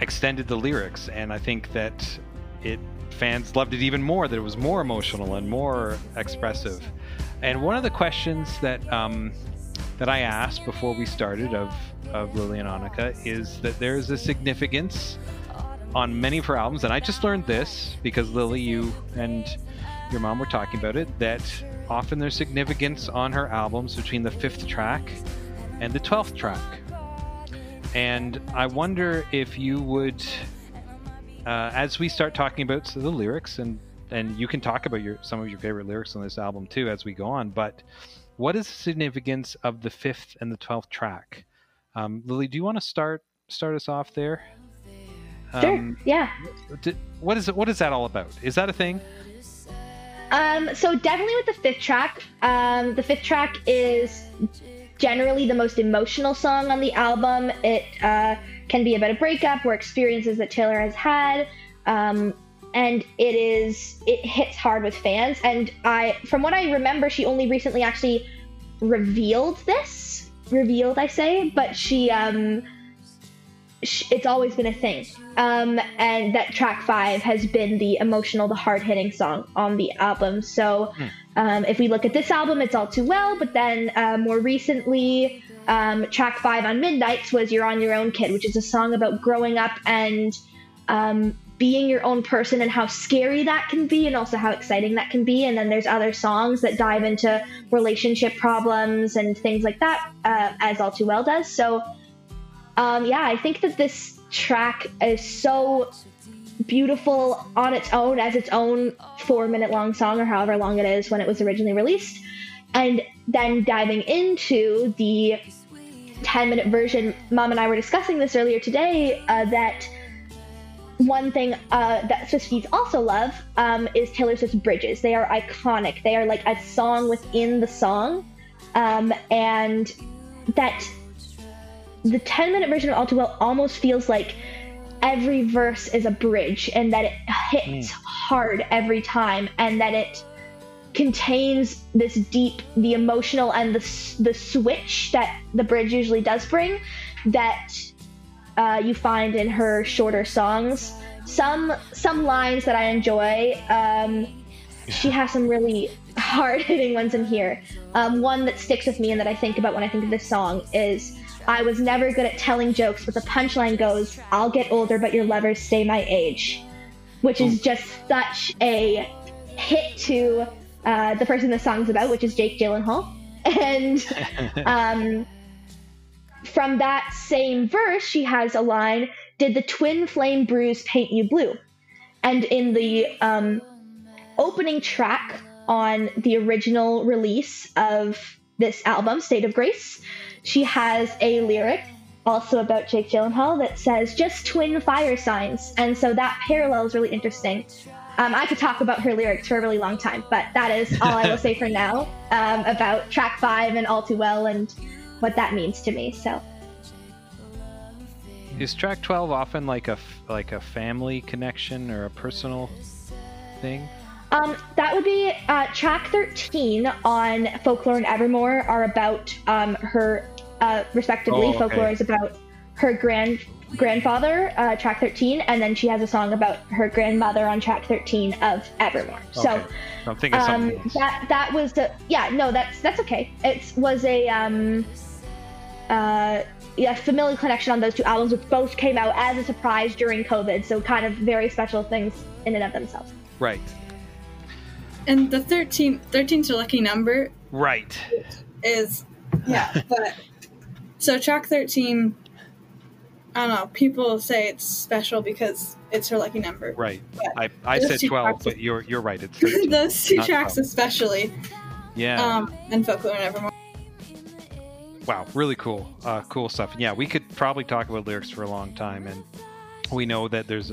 extended the lyrics. And I think that it fans loved it even more. That it was more emotional and more expressive. And one of the questions that um, that I asked before we started of of Lily and Anika is that there is a significance on many of her albums, and I just learned this because Lily, you and your mom were talking about it. That often there's significance on her albums between the fifth track and the twelfth track. And I wonder if you would, uh, as we start talking about the lyrics, and and you can talk about your some of your favorite lyrics on this album too as we go on. But what is the significance of the fifth and the twelfth track? Um, Lily, do you want to start start us off there? Sure. Um, yeah. what is it? What is that all about? Is that a thing? Um, so definitely with the fifth track. Um, the fifth track is generally the most emotional song on the album. It uh, can be about a breakup or experiences that Taylor has had, um, and it is it hits hard with fans. And I, from what I remember, she only recently actually revealed this. Revealed, I say, but she um, it's always been a thing. Um, and that track five has been the emotional, the hard hitting song on the album. So um, if we look at this album, it's all too well. But then uh, more recently, um, track five on Midnights was You're on Your Own Kid, which is a song about growing up and um, being your own person and how scary that can be and also how exciting that can be. And then there's other songs that dive into relationship problems and things like that, uh, as All Too Well does. So um, yeah, I think that this track is so beautiful on its own as its own four minute long song or however long it is when it was originally released. And then diving into the 10 minute version, Mom and I were discussing this earlier today uh, that one thing uh, that Swifties also love um, is Taylor Swift's bridges. They are iconic. They are like a song within the song. Um, and that the 10 minute version of All Too Well almost feels like every verse is a bridge and that it hits hard every time and that it contains this deep the emotional and the the switch that the bridge usually does bring that uh, you find in her shorter songs some some lines that I enjoy um, she has some really hard hitting ones in here um, one that sticks with me and that I think about when I think of this song is I was never good at telling jokes, but the punchline goes, I'll get older, but your lovers stay my age. Which is just such a hit to uh, the person the song's about, which is Jake Gyllenhaal. <laughs> And <laughs> um, from that same verse, she has a line Did the twin flame bruise paint you blue? And in the um, opening track on the original release of this album, State of Grace, she has a lyric also about Jake Gyllenhaal that says just twin fire signs. And so that parallel is really interesting. Um, I could talk about her lyrics for a really long time, but that is all I will <laughs> say for now um, about track five and All Too Well and what that means to me. So Is track twelve often like a like a family connection or a personal thing? Um, that would be uh, track 13 on Folklore and Evermore are about um, her, uh, respectively. Oh, okay. Folklore is about her grand grandfather, uh, track 13, and then she has a song about her grandmother on track 13 of Evermore. So I'm thinking um, something else. that that was the yeah no that's that's okay. It was a um, uh, yeah familial connection on those two albums, which both came out as a surprise during COVID. So kind of very special things in and of themselves. Right. And the 13, 13's a lucky number Right. is yeah, <laughs> but so track 13 I don't know, people say it's special because it's her lucky number. Right. Yeah. I, I said 12, but you're you're right. It's <laughs> 13, Those two tracks 12. especially. Yeah. Um and Folklore and Evermore. Wow. Really cool. Uh, cool stuff. And yeah, we could probably talk about lyrics for a long time, and we know that there's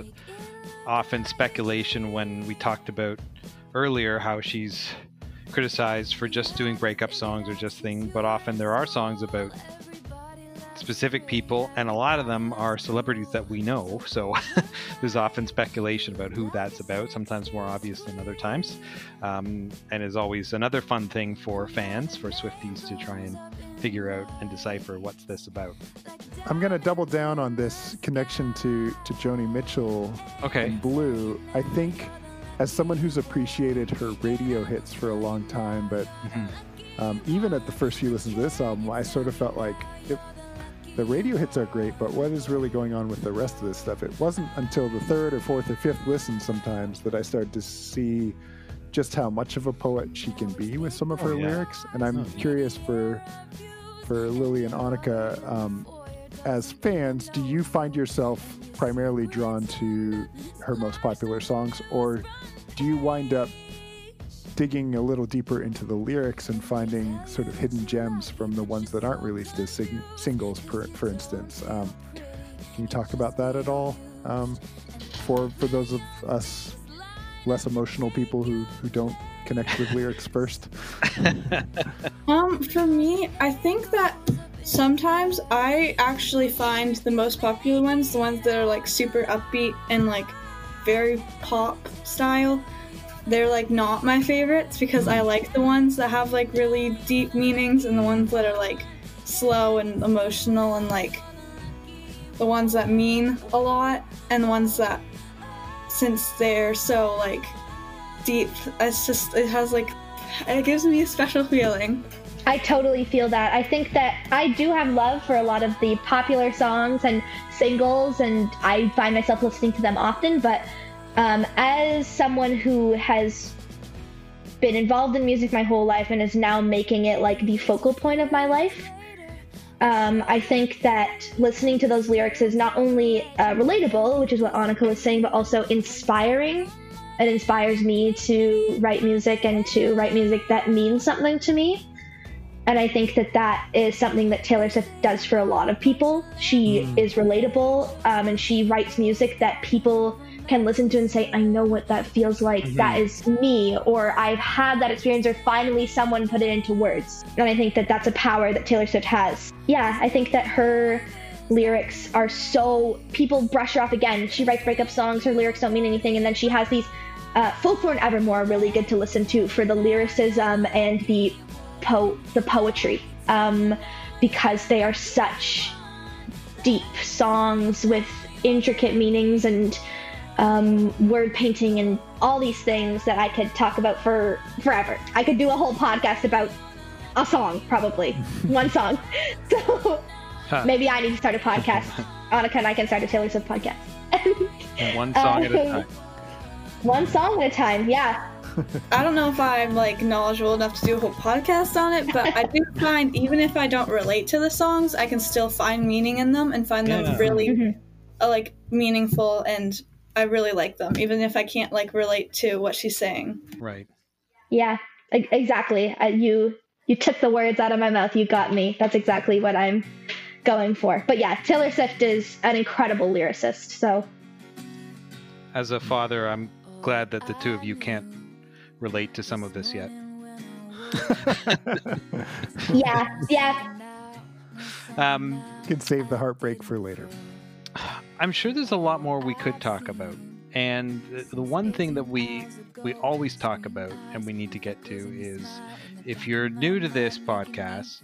often speculation when we talked about earlier how she's criticized for just doing breakup songs or just thing, but often there are songs about specific people, and a lot of them are celebrities that we know. So <laughs> there's often speculation about who that's about, sometimes more obvious than other times. Um, and is always another fun thing for fans, for Swifties, to try and figure out and decipher what's this about. I'm gonna double down on this connection to to Joni Mitchell Okay. and Blue. I think as someone who's appreciated her radio hits for a long time, but um, even at the first few listens to this album, I sort of felt like it, the radio hits are great, but what is really going on with the rest of this stuff? It wasn't until the third or fourth or fifth listen sometimes that I started to see just how much of a poet she can be with some of Oh, her yeah. lyrics. And I'm Oh, curious for for Lily and Anika, um, as fans, do you find yourself primarily drawn to her most popular songs, or do you wind up digging a little deeper into the lyrics and finding sort of hidden gems from the ones that aren't released as sing- singles, for, for instance? Um, can you talk about that at all um, for for those of us less emotional people who, who don't connect with lyrics <laughs> first? <laughs> Um, for me, I think that sometimes I actually find the most popular ones, the ones that are like super upbeat and like very pop style, they're like not my favorites because I like the ones that have like really deep meanings and the ones that are like slow and emotional and like the ones that mean a lot and the ones that since they're so like deep it's just it has like it gives me a special <laughs> feeling I totally feel that. I think that I do have love for a lot of the popular songs and singles, and I find myself listening to them often. But um, as someone who has been involved in music my whole life and is now making it like the focal point of my life, um, I think that listening to those lyrics is not only uh, relatable, which is what Anika was saying, but also inspiring. It inspires me to write music and to write music that means something to me. And I think that that is something that Taylor Swift does for a lot of people. She is relatable um, and she writes music that people can listen to and say, I know what that feels like. That is me. Or I've had that experience, or finally someone put it into words. And I think that that's a power that Taylor Swift has. Yeah, I think that her lyrics are so. People brush her off again. She writes breakup songs, her lyrics don't mean anything. And then she has these. Uh, Folklore and Evermore are really good to listen to for the lyricism and the po- the poetry um, because they are such deep songs with intricate meanings and um, word painting and all these things that I could talk about for forever. I could do a whole podcast about a song, probably <laughs> one song. <laughs> So Huh. maybe I need to start a podcast. <laughs> Anika and I can start a Taylor Swift podcast. One song at a Um, time. one song at a time, yeah. I don't know if I'm like knowledgeable enough to do a whole podcast on it, but I do find even if I don't relate to the songs, I can still find meaning in them and find Yeah. them really Mhm. uh, like meaningful and I really like them, even if I can't like relate to what she's saying. Right. Yeah, exactly. Uh, you you took the words out of my mouth. You got me. That's exactly what I'm going for. But yeah, Taylor Swift is an incredible lyricist. So As a father, I'm glad that the two of you can't relate to some of this yet. <laughs> yeah, yeah, Um, can save the heartbreak for later. <sighs> I'm sure there's a lot more we could talk about. and the, one thing that we we always talk about and we need to get to is if you're new to this podcast,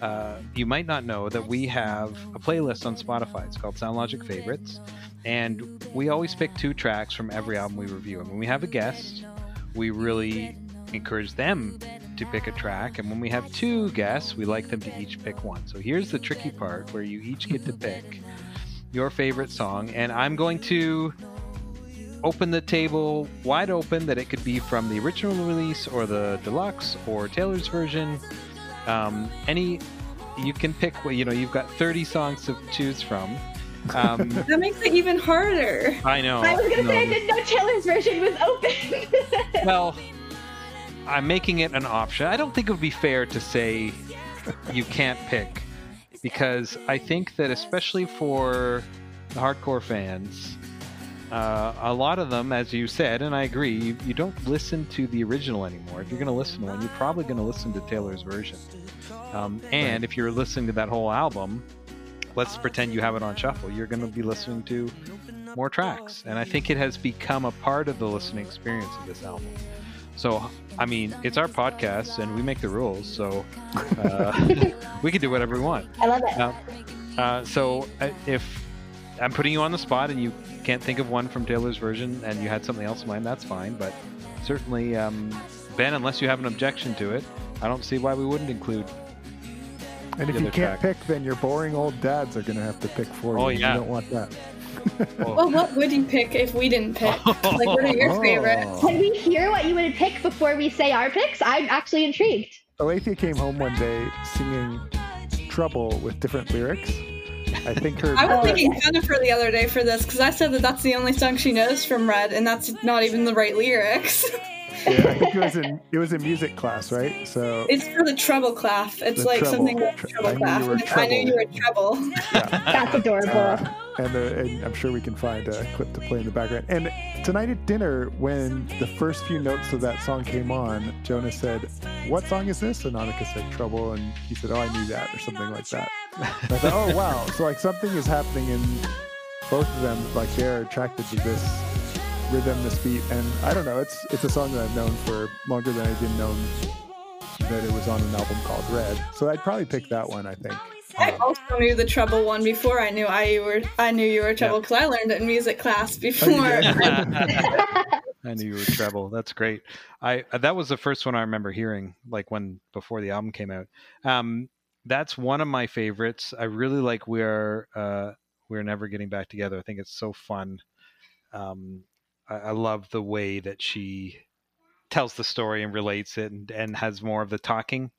uh, you might not know that we have a playlist on Spotify. It's called Sound Logic Favorites, and we always pick two tracks from every album we review. And when we have a guest, we really encourage them to pick a track. And when we have two guests, we like them to each pick one. So here's the tricky part where you each get to pick your favorite song, and I'm going to open the table wide open that it could be from the original release or the deluxe or Taylor's version. Um, any, you can pick. You know, you've got 30 songs to choose from. Um, <laughs> That makes it even harder. I know. I was gonna no. say I didn't know Taylor's version was open. <laughs> Well, I'm making it an option. I don't think it would be fair to say you can't pick because I think that especially for the hardcore fans, uh, a lot of them, as you said, and I agree, you, you don't listen to the original anymore. If you're going to listen to one, you're probably going to listen to Taylor's version. Um, and if you're listening to that whole album, let's pretend you have it on shuffle. You're going to be listening to more tracks, and I think it has become a part of the listening experience of this album. So, I mean, it's our podcast, and we make the rules, so uh, <laughs> we can do whatever we want. I love it. Uh, uh, so, uh, if I'm putting you on the spot and you can't think of one from Taylor's version, and you had something else in mind, that's fine. But certainly, um, Ben, unless you have an objection to it, I don't see why we wouldn't include. And if you can't track. pick, then your boring old dads are going to have to pick for you. Oh, yeah. You don't want that. <laughs> Well, what would you pick if we didn't pick? <laughs> Like, what are your Oh. favorites? Can we hear what you would pick before we say our picks? I'm actually intrigued. Alethea came home one day singing Trouble with different lyrics. I think her. <laughs> I was thinking Jennifer the other day for this because I said that that's the only song she knows from Red, and that's not even the right lyrics. Yeah, I think it was in it was in music class, right? So it's for the treble clef. It's like treble. something like Tre- treble I knew you were clef. I knew you were treble. That's adorable. Uh, and, uh, and I'm sure we can find a clip to play in the background. And tonight at dinner, when the first few notes of that song came on, Jonah said, "What song is this?" And Anika said, "Trouble," and he said, "Oh, I knew that," or something like that. And I thought, "Oh, wow!" So like something is happening in both of them. Like they're attracted to this rhythm, this beat, and I don't know. It's it's a song that I've known for longer than I didn't know that it was on an album called Red. So I'd probably pick that one. I think. I also knew the trouble one before I knew I you were. I knew you were treble because I learned it in music class before. <laughs> <laughs> I knew you were trouble. That's great. I uh, that was the first one I remember hearing, like when before the album came out. Um, that's one of my favorites. I really like we're uh, we're never getting back together. I think it's so fun. Um, I, I love the way that she tells the story and relates it, and, and has more of the talking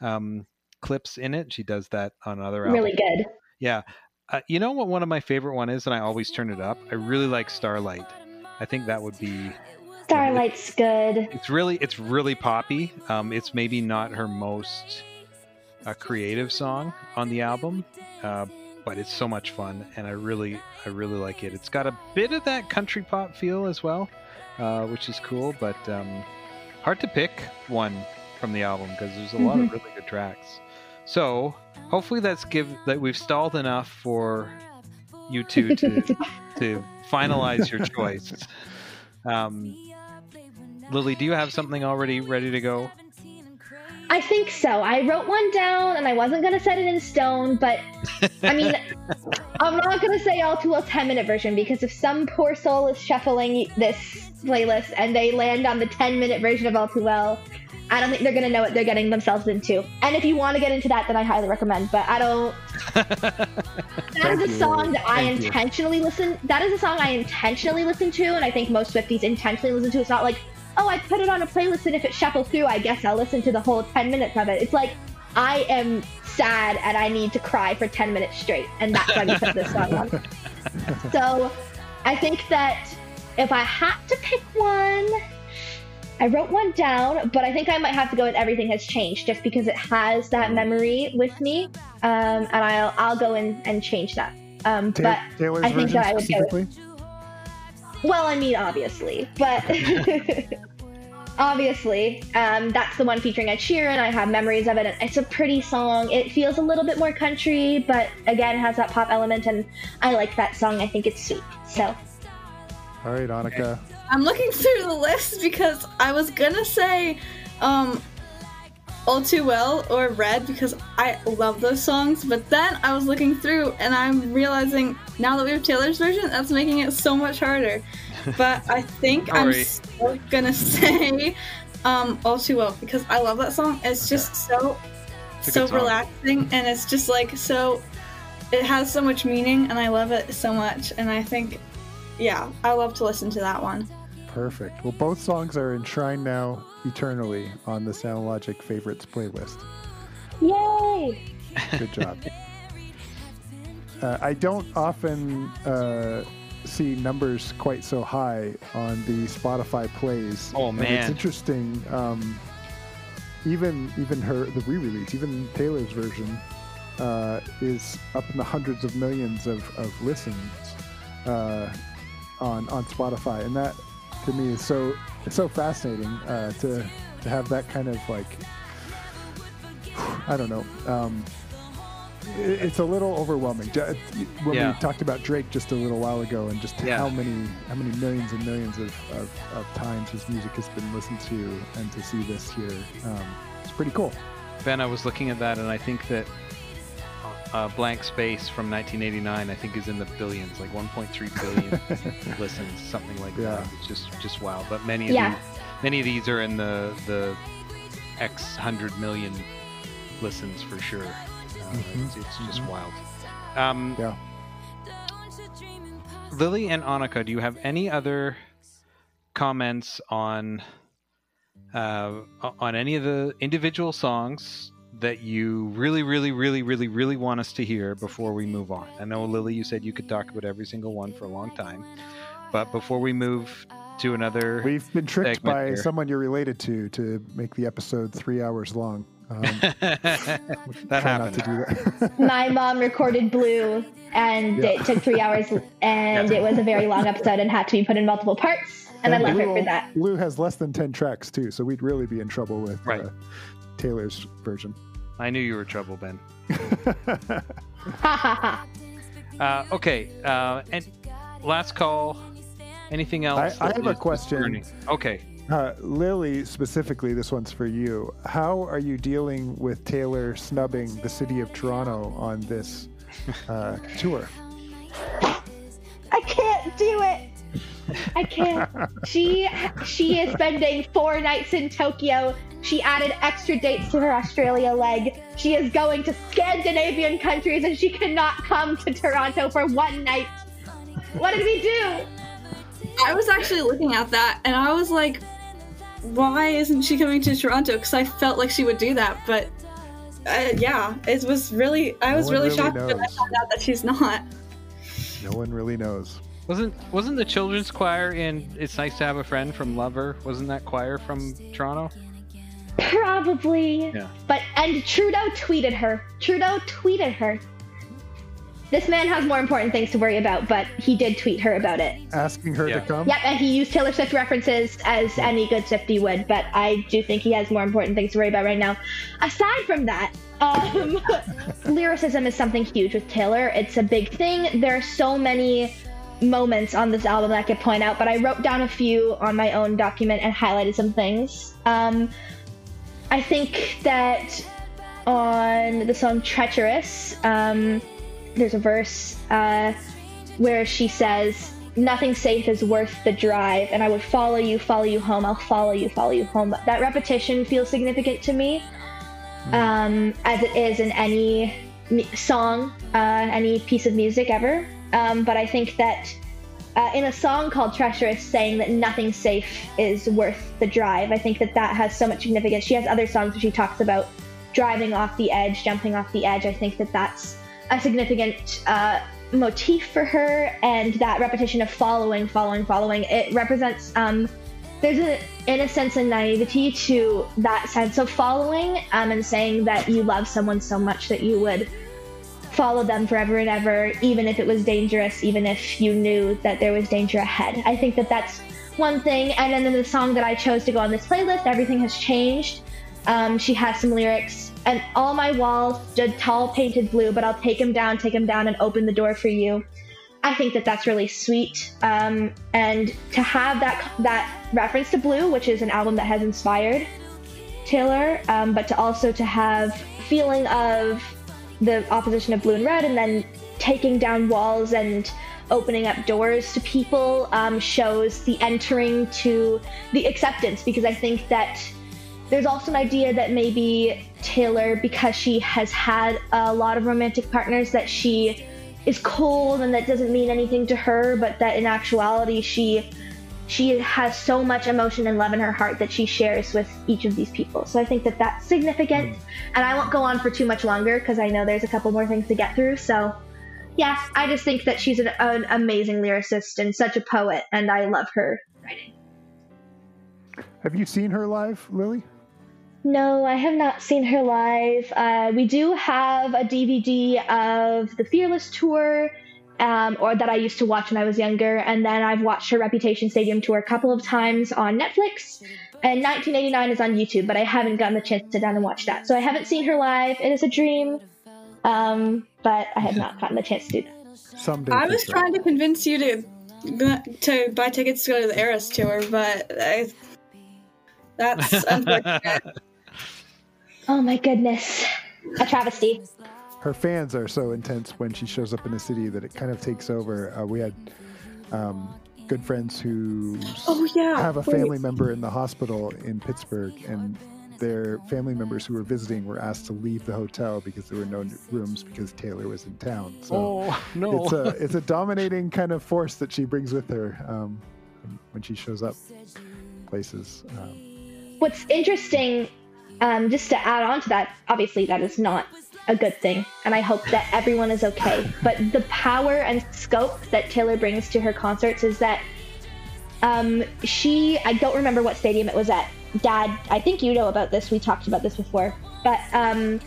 um, clips in it. She does that on other albums. Really good. Yeah. Uh, you know what one of my favorite one is, and I always turn it up. I really like Starlight. I think that would be. Starlight's good. It's really, it's really poppy. Um, it's maybe not her most uh, creative song on the album, uh, but it's so much fun, and I really, I really like it. It's got a bit of that country pop feel as well, uh, which is cool. But um, hard to pick one from the album because there's a lot of really good tracks. So hopefully that's give that we've stalled enough for you two to <laughs> to finalize your choice. Um, Lily, do you have something already ready to go? I think so. I wrote one down and I wasn't going to set it in stone, but I mean, <laughs> I'm not going to say all too well 10 minute version because if some poor soul is shuffling this playlist and they land on the 10 minute version of All Too Well, I don't think they're going to know what they're getting themselves into. And if you want to get into that, then I highly recommend, but I don't. <laughs> That Thank is a song Lily. that I Thank you. intentionally listen. That is a song I intentionally listen to, and I think most Swifties intentionally listen to. It's not like, oh, I put it on a playlist, and if it shuffles through, I guess I'll listen to the whole ten minutes of it. It's like I am sad and I need to cry for ten minutes straight, and that's why we put this song on. <laughs> So, I think that if I had to pick one. I wrote one down, but I think I might have to go with Everything Has Changed just because it has that memory with me. Um, and I'll, I'll go in and change that. Um, but Taylor's I think that I would go with, well, I mean, obviously, but <laughs> obviously, um, that's the one featuring Ed Sheeran. I have memories of it. It's a pretty song. It feels a little bit more country, but again, it has that pop element, and I like that song. I think it's sweet. So All right, Anika. I'm looking through the list because I was gonna say um All Too Well or Red because I love those songs, but then I was looking through and I'm realizing now that we have Taylor's version, that's making it so much harder. But I think I'm still gonna <laughs> say um All Too Well because I love that song. It's just so It's so relaxing and it's just like so it has so much meaning and I love it so much and I think yeah, I love to listen to that one. Perfect. Well, both songs are enshrined now eternally on the Sound Logic favorites playlist. Yay! Good job. <laughs> uh, I don't often uh, see numbers quite so high on the Spotify plays. Oh, And man. it's interesting. Um, even even her the re-release, even Taylor's version, uh, is up in the hundreds of millions of, of listens uh, on on Spotify, and that to me is so it's so fascinating uh, to to have that kind of like <sighs> I don't know. Um, it's a little overwhelming. When Yeah. we talked about Drake just a little while ago, and just Yeah. how many how many millions and millions of, of, of times his music has been listened to, and to see this here, um, it's pretty cool. Ben, I was looking at that, and I think that uh, Blank Space from 1989, I think, is in the billions, like 1.3 billion <laughs> listens, something like Yeah. that. It's just just wow. But many of Yeah. these, many of these are in the the X hundred million listens for sure. Uh, it's, it's just wild. Um, Yeah. Lily and Anika, do you have any other comments on uh, on any of the individual songs that you really, really, really, really, really want us to hear before we move on? I know Lily, you said you could talk about every single one for a long time, but before we move to another, We've been tricked by here. someone you're related to to make the episode three hours long. Um, that <laughs> try happened. to do that. <laughs> My mom recorded Blue, and Yeah. it took three hours, <laughs> and it was a very long episode and had to be put in multiple parts. And I love her for that. Blue has less than ten tracks too, so we'd really be in trouble with Right. uh, Taylor's version. I knew you were trouble, Ben. Ha ha ha. Uh, okay, uh, and last call. Anything else? I that have a question. burning? Okay. Uh, Lily, specifically, this one's for you. How are you dealing with Taylor snubbing the city of Toronto on this uh, tour? I can't do it. I can't. She she is spending four nights in Tokyo. She added extra dates to her Australia leg. She is going to Scandinavian countries and she cannot come to Toronto for one night. What did we do? I was actually looking at that and I was like, why isn't she coming to Toronto? Because I felt like she would do that, but uh, yeah, it was really, I was one really, really shocked when I found out that she's not. No one really knows. Wasn't wasn't the children's choir in "It's Nice to Have a Friend" from Lover? Wasn't that choir from Toronto? Probably. Yeah. But and Trudeau tweeted her. Trudeau tweeted her. This man has more important things to worry about, but he did tweet her about it. Asking her Yeah. to come. Yep, and he used Taylor Swift references as any good Swiftie would, but I do think he has more important things to worry about right now. Aside from that, um, <laughs> lyricism is something huge with Taylor. It's a big thing. There are so many moments on this album that I could point out, but I wrote down a few on my own document and highlighted some things. Um, I think that on the song Treacherous, um, there's a verse uh, where she says, Nothing safe is worth the drive, and I would follow you, follow you home, I'll follow you, follow you home. That repetition feels significant to me, um, as it is in any song, uh, any piece of music ever. Um, but I think that uh, in a song called Treacherous, saying that nothing safe is worth the drive, I think that that has so much significance. She has other songs where she talks about driving off the edge, jumping off the edge. I think that that's a significant uh, motif for her, and that repetition of following, following, following. It represents um, there's an innocence and naivety to that sense of following, um, and saying that you love someone so much that you would follow them forever and ever, even if it was dangerous, even if you knew that there was danger ahead. I think that that's one thing. And then the song that I chose to go on this playlist, Everything Has Changed, um, she has some lyrics. And all my walls stood tall, painted blue, but I'll take them down, take them down, and open the door for you. I think that that's really sweet. Um, and to have that that reference to Blue, which is an album that has inspired Taylor, um, but to also to have feeling of the opposition of Blue and Red, and then taking down walls and opening up doors to people um, shows the entering to the acceptance. Because I think that there's also an idea that maybe Taylor, because she has had a lot of romantic partners, that she is cold and that doesn't mean anything to her, but that in actuality she she has so much emotion and love in her heart that she shares with each of these people. So I think that that's significant. Hmm. And I won't go on for too much longer because I know there's a couple more things to get through. So yeah, I just think that she's an, an amazing lyricist and such a poet, and I love her writing. Have you seen her live, Lily? No, I have not seen her live. Uh, we do have a DVD of the Fearless tour, um, or that I used to watch when I was younger, and then I've watched her Reputation Stadium tour a couple of times on Netflix. And 1989 is on YouTube, but I haven't gotten the chance to sit down and watch that. So I haven't seen her live. It is a dream, um, but I have not gotten the chance to do that. Someday. I was trying to convince you to to buy tickets to go to the Eras tour, but I, that's <laughs> unfortunate. Oh my goodness, a travesty. her fans are so intense when she shows up in a city that it kind of takes over. Uh, we had um, good friends who Oh, yeah. have a Wait. family member in the hospital in Pittsburgh, and their family members who were visiting were asked to leave the hotel because there were no rooms because Taylor was in town. So Oh, no. it's a it's a dominating kind of force that she brings with her um, when she shows up places. Um, What's interesting, um, just to add on to that, obviously that is not a good thing, and I hope that everyone is okay. But the power and scope that Taylor brings to her concerts is that um, she, I don't remember what stadium it was at. Dad, I think you know about this. We talked about this before, but um,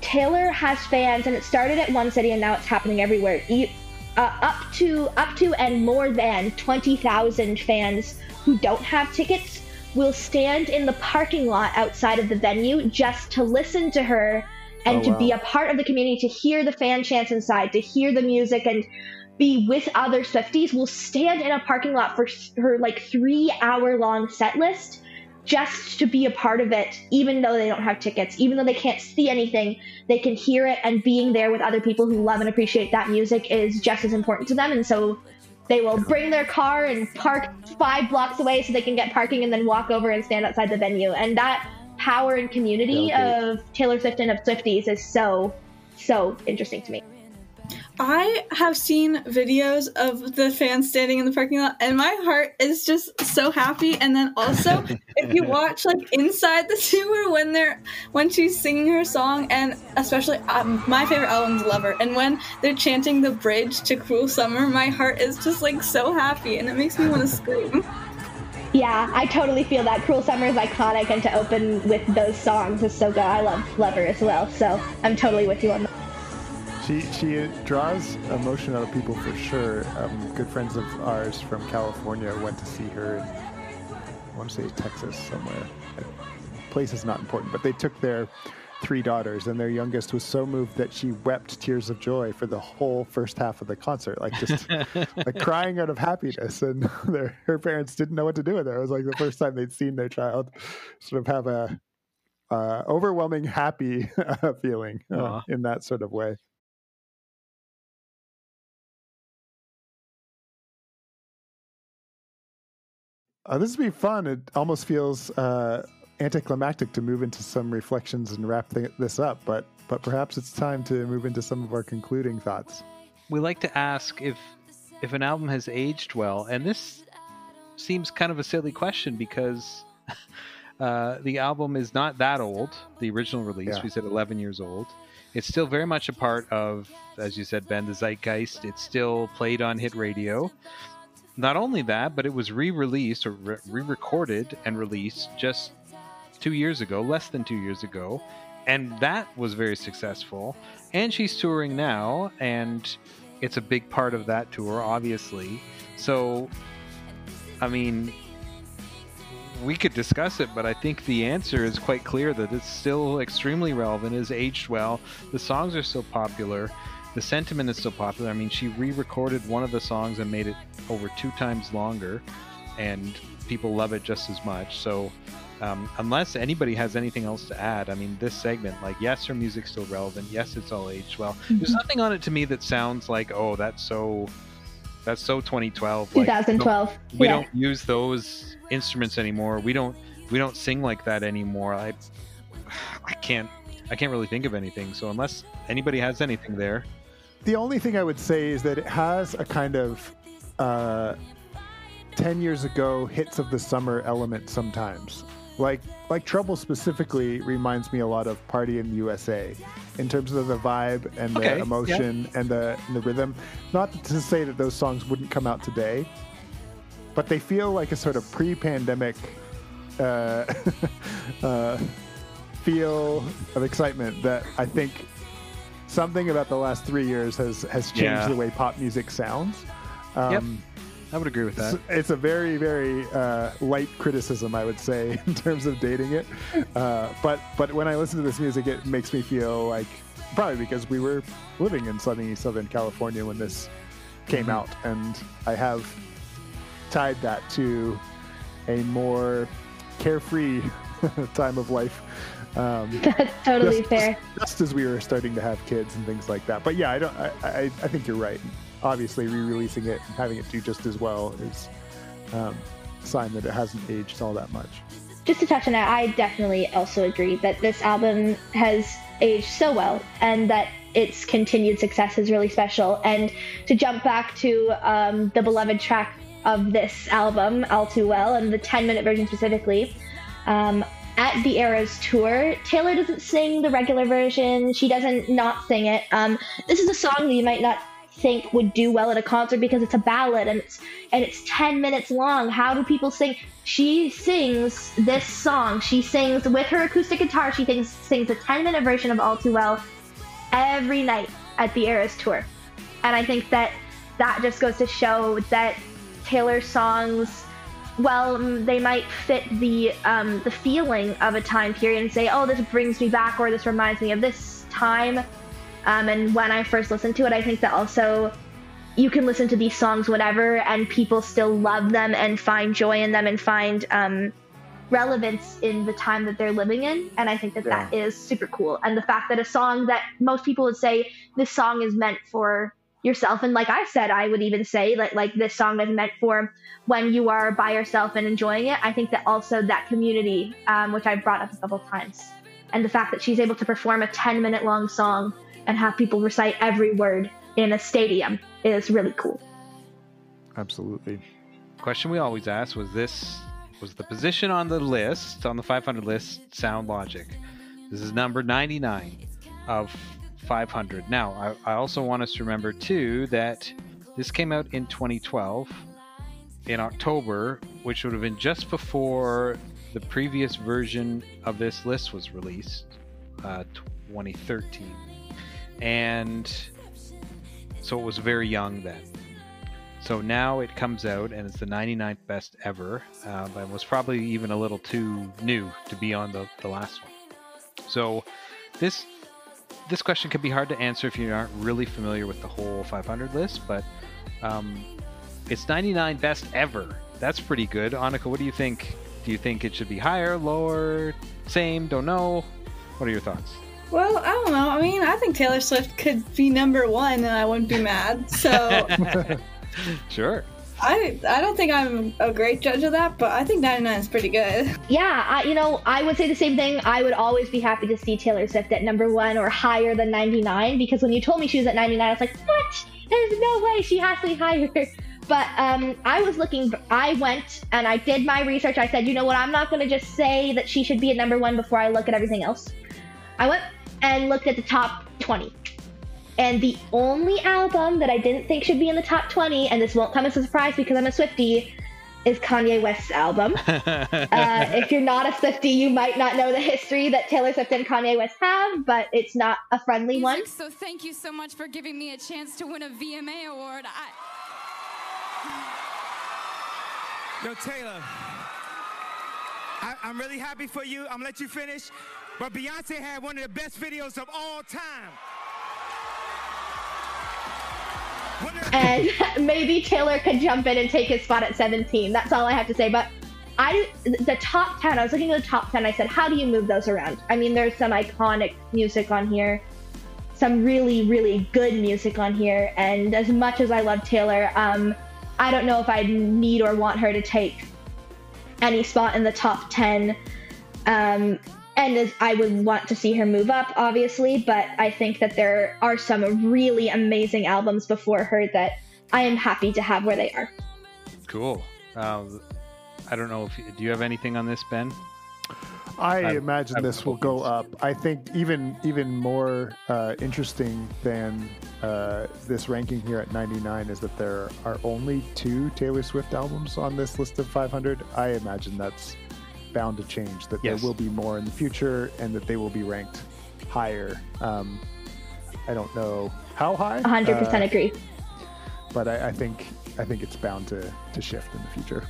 Taylor has fans, and it started at one city, and now it's happening everywhere. You, uh, up to up to and more than twenty thousand fans who don't have tickets will stand in the parking lot outside of the venue just to listen to her and Oh, to be a part of the community, to hear the fan chants inside, to hear the music, and be with other Swifties. Will stand in a parking lot for her like three hour long set list just to be a part of it, even though they don't have tickets, even though they can't see anything, they can hear it, and being there with other people who love and appreciate that music is just as important to them. And so they will bring their car and park five blocks away so they can get parking and then walk over and stand outside the venue. And that power and community Tailgate. of Taylor Swift and of Swifties is so, so interesting to me. I have seen videos of the fans standing in the parking lot, and my heart is just so happy. And then also, <laughs> if you watch like inside the <laughs> tour when they're when she's singing her song, and especially um, my favorite album's Lover, and when they're chanting the bridge to Cruel Summer, my heart is just like so happy, and it makes me want to scream. Yeah, I totally feel that. Cruel Summer is iconic, and to open with those songs is so good. I love Lover as well, so I'm totally with you on that. She she draws emotion out of people for sure. Um, good friends of ours from California went to see her. In, I want to say Texas somewhere. Place is not important, but they took their three daughters, and their youngest was so moved that she wept tears of joy for the whole first half of the concert, like just <laughs> like crying out of happiness. And <laughs> their, her parents didn't know what to do with her. It was like the first time they'd seen their child sort of have a uh, overwhelming happy <laughs> uh, feeling uh, in that sort of way. Uh, this would be fun. It almost feels uh, anticlimactic to move into some reflections and wrap th- this up, but but perhaps it's time to move into some of our concluding thoughts. we like to ask if if an album has aged well, and this seems kind of a silly question because <laughs> uh, the album is not that old. The original release, Yeah. we said 11 years old. It's still very much a part of, as you said, Ben, the zeitgeist. It's still played on hit radio. Not only that, but it was re-released or re- re-recorded and released just two years ago, less than two years ago, and that was very successful. And she's touring now, and it's a big part of that tour, obviously. So, I mean, we could discuss it, but I think the answer is quite clear that it's still extremely relevant, is aged well. The songs are still popular, the sentiment is so popular. I mean, she re-recorded one of the songs and made it over two times longer, and people love it just as much. So, um, unless anybody has anything else to add, I mean, this segment, like, yes, her music's still relevant. Yes, it's all aged well. There's nothing on it to me that sounds like, oh, that's so, that's so 2012. Like, 2012. we yeah. don't use those instruments anymore. We don't we don't sing like that anymore. I I can't I can't really think of anything. So unless anybody has anything there, The only thing I would say is that it has a kind of uh, ten years ago hits of the summer element sometimes. Like like Trouble specifically reminds me a lot of Party in the USA in terms of the vibe and Okay, the yeah. emotion and the and the rhythm. Not to say that those songs wouldn't come out today, but they feel like a sort of pre-pandemic uh, <laughs> uh, feel of excitement that I think something about the last three years has has changed Yeah. the way pop music sounds. Um, Yep. I would agree with that. it's, it's a very very uh, light criticism, I would say, <laughs> in terms of dating it. Uh, but but when I listen to this music, it makes me feel like probably because we were living in sunny Southern California when this came out, and I have tied that to a more carefree <laughs> time of life. Um, <laughs> That's totally just, fair. Just as we were starting to have kids and things like that. But yeah, I don't. I, I, I think you're right. Obviously, re-releasing it and having it do just as well is um, a sign that it hasn't aged all that much. just to touch on that, I definitely also agree that this album has aged so well and that its continued success is really special. And to jump back to um, the beloved track of this album, All Too Well, and the 10 minute version specifically, um, at the Eras tour, Taylor doesn't sing the regular version. She doesn't not sing it. Um, this is a song that you might not think would do well at a concert because it's a ballad and it's and it's 10 minutes long. How do people sing? She sings this song. She sings with her acoustic guitar. She sings sings a 10 minute version of All Too Well every night at the Eras tour. And I think that that just goes to show that Taylor's songs, well, mm, they might fit the um, the feeling of a time period and say, oh, this brings me back or this reminds me of this time. Um, and when I first listened to it, I think that also you can listen to these songs whatever, and people still love them and find joy in them and find um, relevance in the time that they're living in. And I think that that is super cool. And the fact that a song that most people would say this song is meant for yourself, and like I said, I would even say that like this song is meant for when you are by yourself and enjoying it. I think that also that community, um, which I've brought up a couple times, and the fact that she's able to perform a 10 minute long song and have people recite every word in a stadium is really cool. Absolutely. Question we always ask was this was the position on the list on the 500 list sound logic. This is number 99 of 500. Now, I, I also want us to remember too that this came out in 2012 in October, which would have been just before the previous version of this list was released, uh, 2013, and so it was very young then. So now it comes out and it's the 99th best ever, um, and was probably even a little too new to be on the, the last one. So this this question can be hard to answer if you aren't really familiar with the whole 500 list, but um, it's 99 best ever. That's pretty good. Anika, what do you think? Do you think it should be higher, lower, same? Don't know. What are your thoughts? Well, I don't know. I mean, I think Taylor Swift could be number one and I wouldn't be mad. So <laughs> Sure. I I don't think I'm a great judge of that, but I think 99 is pretty good. Yeah, I, you know, I would say the same thing. I would always be happy to see Taylor Swift at number one or higher than 99 because when you told me she was at 99, I was like, what? There's no way she has to be higher. <laughs> But um, I was looking, I went and I did my research. I said, you know what? I'm not going to just say that she should be at number one before I look at everything else. I went and looked at the top 20. And the only album that I didn't think should be in the top 20, and this won't come as a surprise because I'm a Swiftie, is Kanye West's album. <laughs> Uh, if you're not a Swiftie, you might not know the history that Taylor Swift and Kanye West have, but it's not a friendly one. So thank you so much for giving me a chance to win a VMA award. I, Yo, Taylor, I, I'm really happy for you. I'm gonna let you finish. But Beyonce had one of the best videos of all time. And <laughs> maybe Taylor could jump in and take his spot at 17. That's all I have to say. But I, the top 10, I was looking at the top 10. I said, how do you move those around? I mean, there's some iconic music on here, some really, really good music on here. And as much as I love Taylor, um, I don't know if I need or want her to take any spot in the top 10. Um, and I would want to see her move up, obviously, but I think that there are some really amazing albums before her that I am happy to have where they are. Cool. Um, I don't know if do you have anything on this, Ben? I, I imagine I, this will go up. I think even even more uh, interesting than uh, this ranking here at 99 is that there are only two Taylor Swift albums on this list of 500. I imagine that's bound to change. That yes. there will be more in the future, and that they will be ranked higher. Um, I don't know how high. 100% uh, agree. But I, I think I think it's bound to to shift in the future.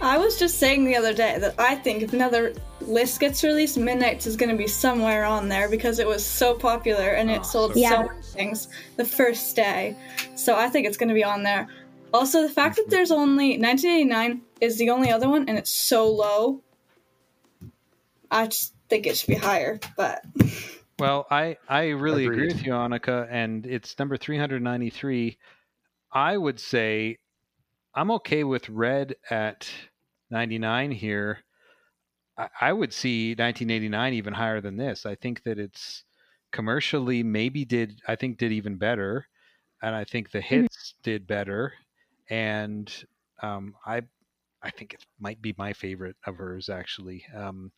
I was just saying the other day that I think if another list gets released, Midnights is going to be somewhere on there because it was so popular and it oh, sold so, so many things the first day. So I think it's going to be on there. Also, the fact that there's only 1989 is the only other one and it's so low. I just think it should be higher, but. Well, I I really Agreed. agree with you, Anika, and it's number 393. I would say I'm okay with red at 99 here. I, I would see 1989 even higher than this. I think that it's commercially maybe did I think did even better, and I think the mm-hmm. hits mm-hmm. did better, and um, I I think it might be my favorite of hers actually. Um,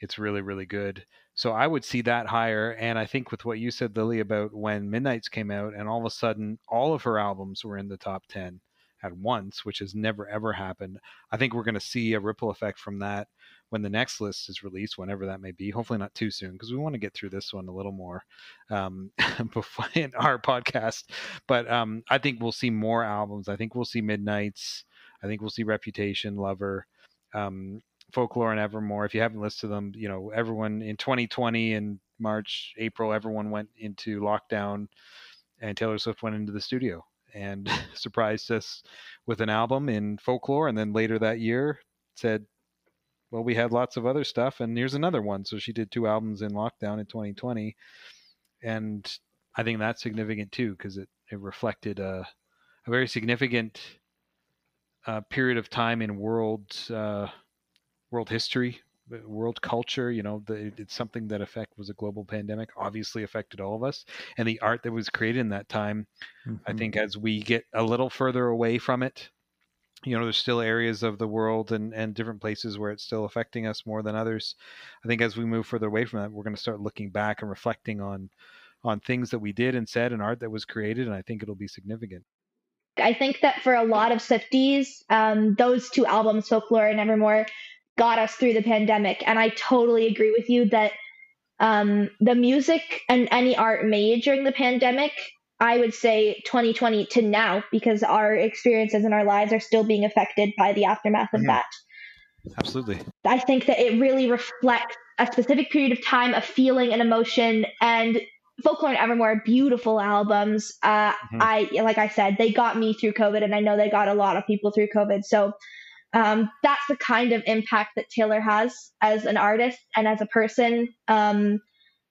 it's really really good. So I would see that higher, and I think with what you said, Lily, about when Midnights came out, and all of a sudden all of her albums were in the top ten at once, which has never ever happened. I think we're going to see a ripple effect from that when the next list is released, whenever that may be. Hopefully, not too soon because we want to get through this one a little more um, <laughs> before <laughs> in our podcast. But um, I think we'll see more albums. I think we'll see Midnights. I think we'll see Reputation, Lover. Um, folklore and evermore if you haven't listened to them you know everyone in 2020 in march april everyone went into lockdown and taylor swift went into the studio and <laughs> surprised us with an album in folklore and then later that year said well we had lots of other stuff and here's another one. So she did two albums in lockdown in 2020 and i think that's significant too because it, it reflected a, a very significant uh, period of time in world uh, world history world culture you know the, it's something that affect was a global pandemic obviously affected all of us and the art that was created in that time mm-hmm. i think as we get a little further away from it you know there's still areas of the world and and different places where it's still affecting us more than others i think as we move further away from that we're going to start looking back and reflecting on on things that we did and said and art that was created and i think it'll be significant I think that for a lot of Swifties, um, those two albums, Folklore and Evermore, got us through the pandemic. And I totally agree with you that um, the music and any art made during the pandemic, I would say 2020 to now, because our experiences and our lives are still being affected by the aftermath of mm-hmm. that. Absolutely. I think that it really reflects a specific period of time of feeling and emotion and folklore and evermore beautiful albums uh, mm-hmm. i like i said they got me through covid and i know they got a lot of people through covid so um, that's the kind of impact that Taylor has as an artist and as a person. Um,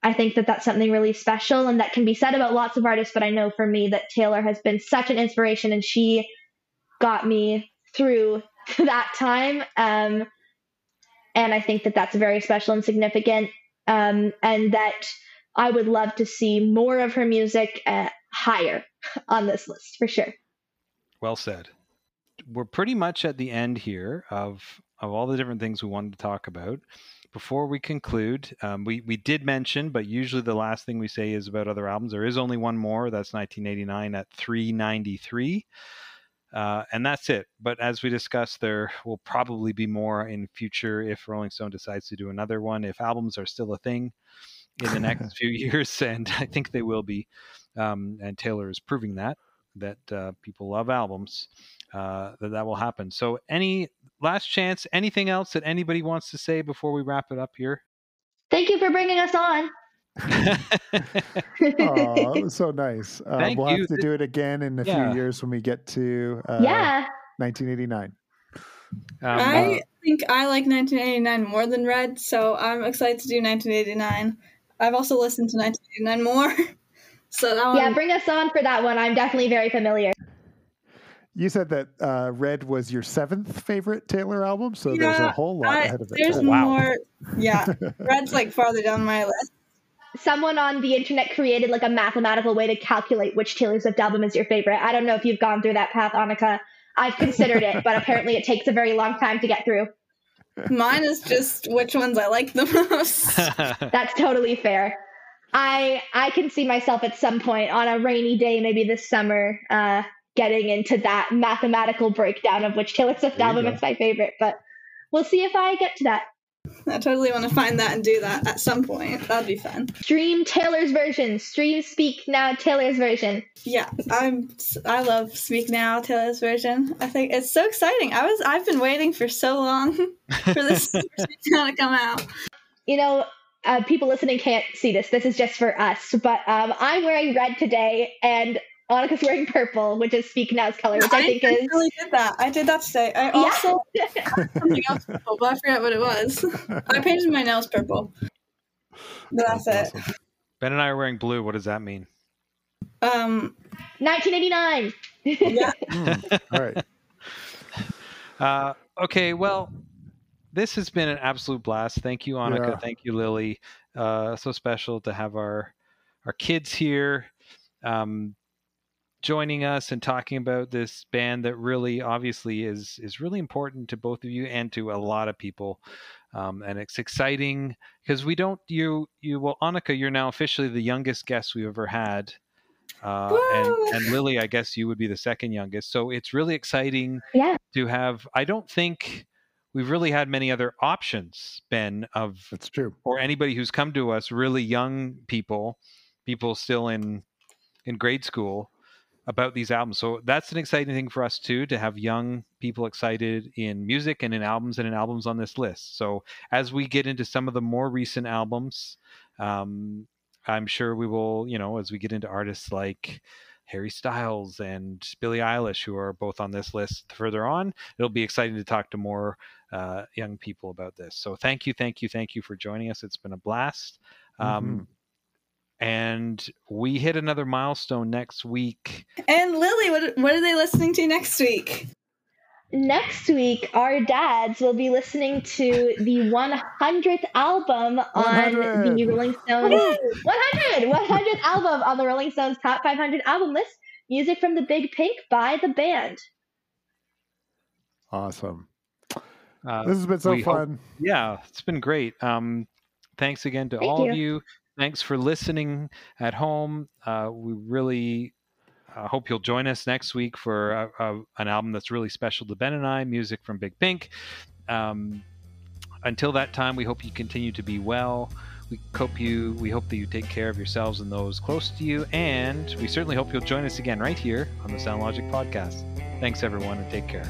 I think that that's something really special, and that can be said about lots of artists. But I know for me that Taylor has been such an inspiration, and she got me through <laughs> that time. Um, and I think that that's very special and significant, um, and that I would love to see more of her music uh, higher <laughs> on this list for sure. Well said we're pretty much at the end here of of all the different things we wanted to talk about. Before we conclude, um, we we did mention, but usually the last thing we say is about other albums. There is only one more. That's 1989 at 393. Uh, and that's it. But as we discussed, there will probably be more in future if Rolling Stone decides to do another one. If albums are still a thing in the next <laughs> few years, <laughs> and I think they will be, um, and Taylor is proving that that uh, people love albums uh, that that will happen. So, any last chance? Anything else that anybody wants to say before we wrap it up here? Thank you for bringing us on. <laughs> Oh, that was so <laughs> nice. Uh, Thank we'll you. have to do it again in a Yeah. few years when we get to uh, yeah. 1989. Um, I think I like 1989 more than Red, so I'm excited to do 1989. I've also listened to 1989 more, <laughs> so that one. Yeah, bring us on for that one. I'm definitely very familiar. You said that uh, Red was your seventh favorite Taylor album, so there's a whole lot I- ahead of it. there's Oh, more. Yeah, <laughs> Red's like farther down my list. Someone on the internet created like a mathematical way to calculate which Taylor Swift album is your favorite. I don't know if you've gone through that path, Anika. I've considered it, but apparently it takes a very long time to get through. Mine is just which ones I like the most. <laughs> That's totally fair. I I can see myself at some point on a rainy day, maybe this summer, uh, getting into that mathematical breakdown of which Taylor Swift album go. is my favorite. But we'll see if I get to that. I totally want to find that and do that at some point. That'd be fun. Stream Taylor's version. Stream Speak Now Taylor's version. Yeah, I'm. I love Speak Now Taylor's version. I think it's so exciting. I was. I've been waiting for so long <laughs> for this Speak <laughs> to come out. you know, uh, people listening can't see this. This is just for us. But um, I'm wearing red today, and Anika's wearing purple, which is Speak Now's color, which I, think is. I really did that. I did that today. I also <laughs> something else purple, but I forgot what it was. I painted my nails purple. But that's it. ben and I are wearing blue. What does that mean? Um, 1989. yeah. <laughs> All right. Uh, okay, well, this has been an absolute blast. Thank you, Anika. Yeah. Thank you, Lily. Uh, so special to have our our kids here, um, joining us and talking about this band that really, obviously, is is really important to both of you and to a lot of people. Um, and it's exciting because we don't you you well Anika, you're now officially the youngest guest we've ever had. Uh, and, and Lily, I guess you would be the second youngest. So it's really exciting Yeah. to have i don't think we've really had many other options ben of That's true. or anybody who's come to us really young people people still in in grade school about these albums so that's an exciting thing for us too to have young people excited in music and in albums and in albums on this list so as we get into some of the more recent albums um, i'm sure we will you know as we get into artists like Harry Styles and Billie Eilish, who are both on this list further on. It'll be exciting to talk to more uh, young people about this. So thank you, thank you, thank you for joining us. It's been a blast. Um, and we hit another milestone next week. And Lily, what what are they listening to next week? Next week, our dads will be listening to the 100th album on the Rolling Stones 100 100th album on the Rolling Stones Top 500 album list. Music from the Big Pink by the band. Awesome. Uh, This has been so we hope- fun. yeah, it's been great. Um, thanks again to Thank all you. of you. Thanks for listening at home. Uh, we really uh, hope you'll join us next week for a, a, an album that's really special to Ben and I, music from Big Pink. Um, until that time, we hope you continue to be well. We hope you. We hope that you take care of yourselves and those close to you, and we certainly hope you'll join us again right here on the Sound Logic podcast. Thanks, everyone, and take care.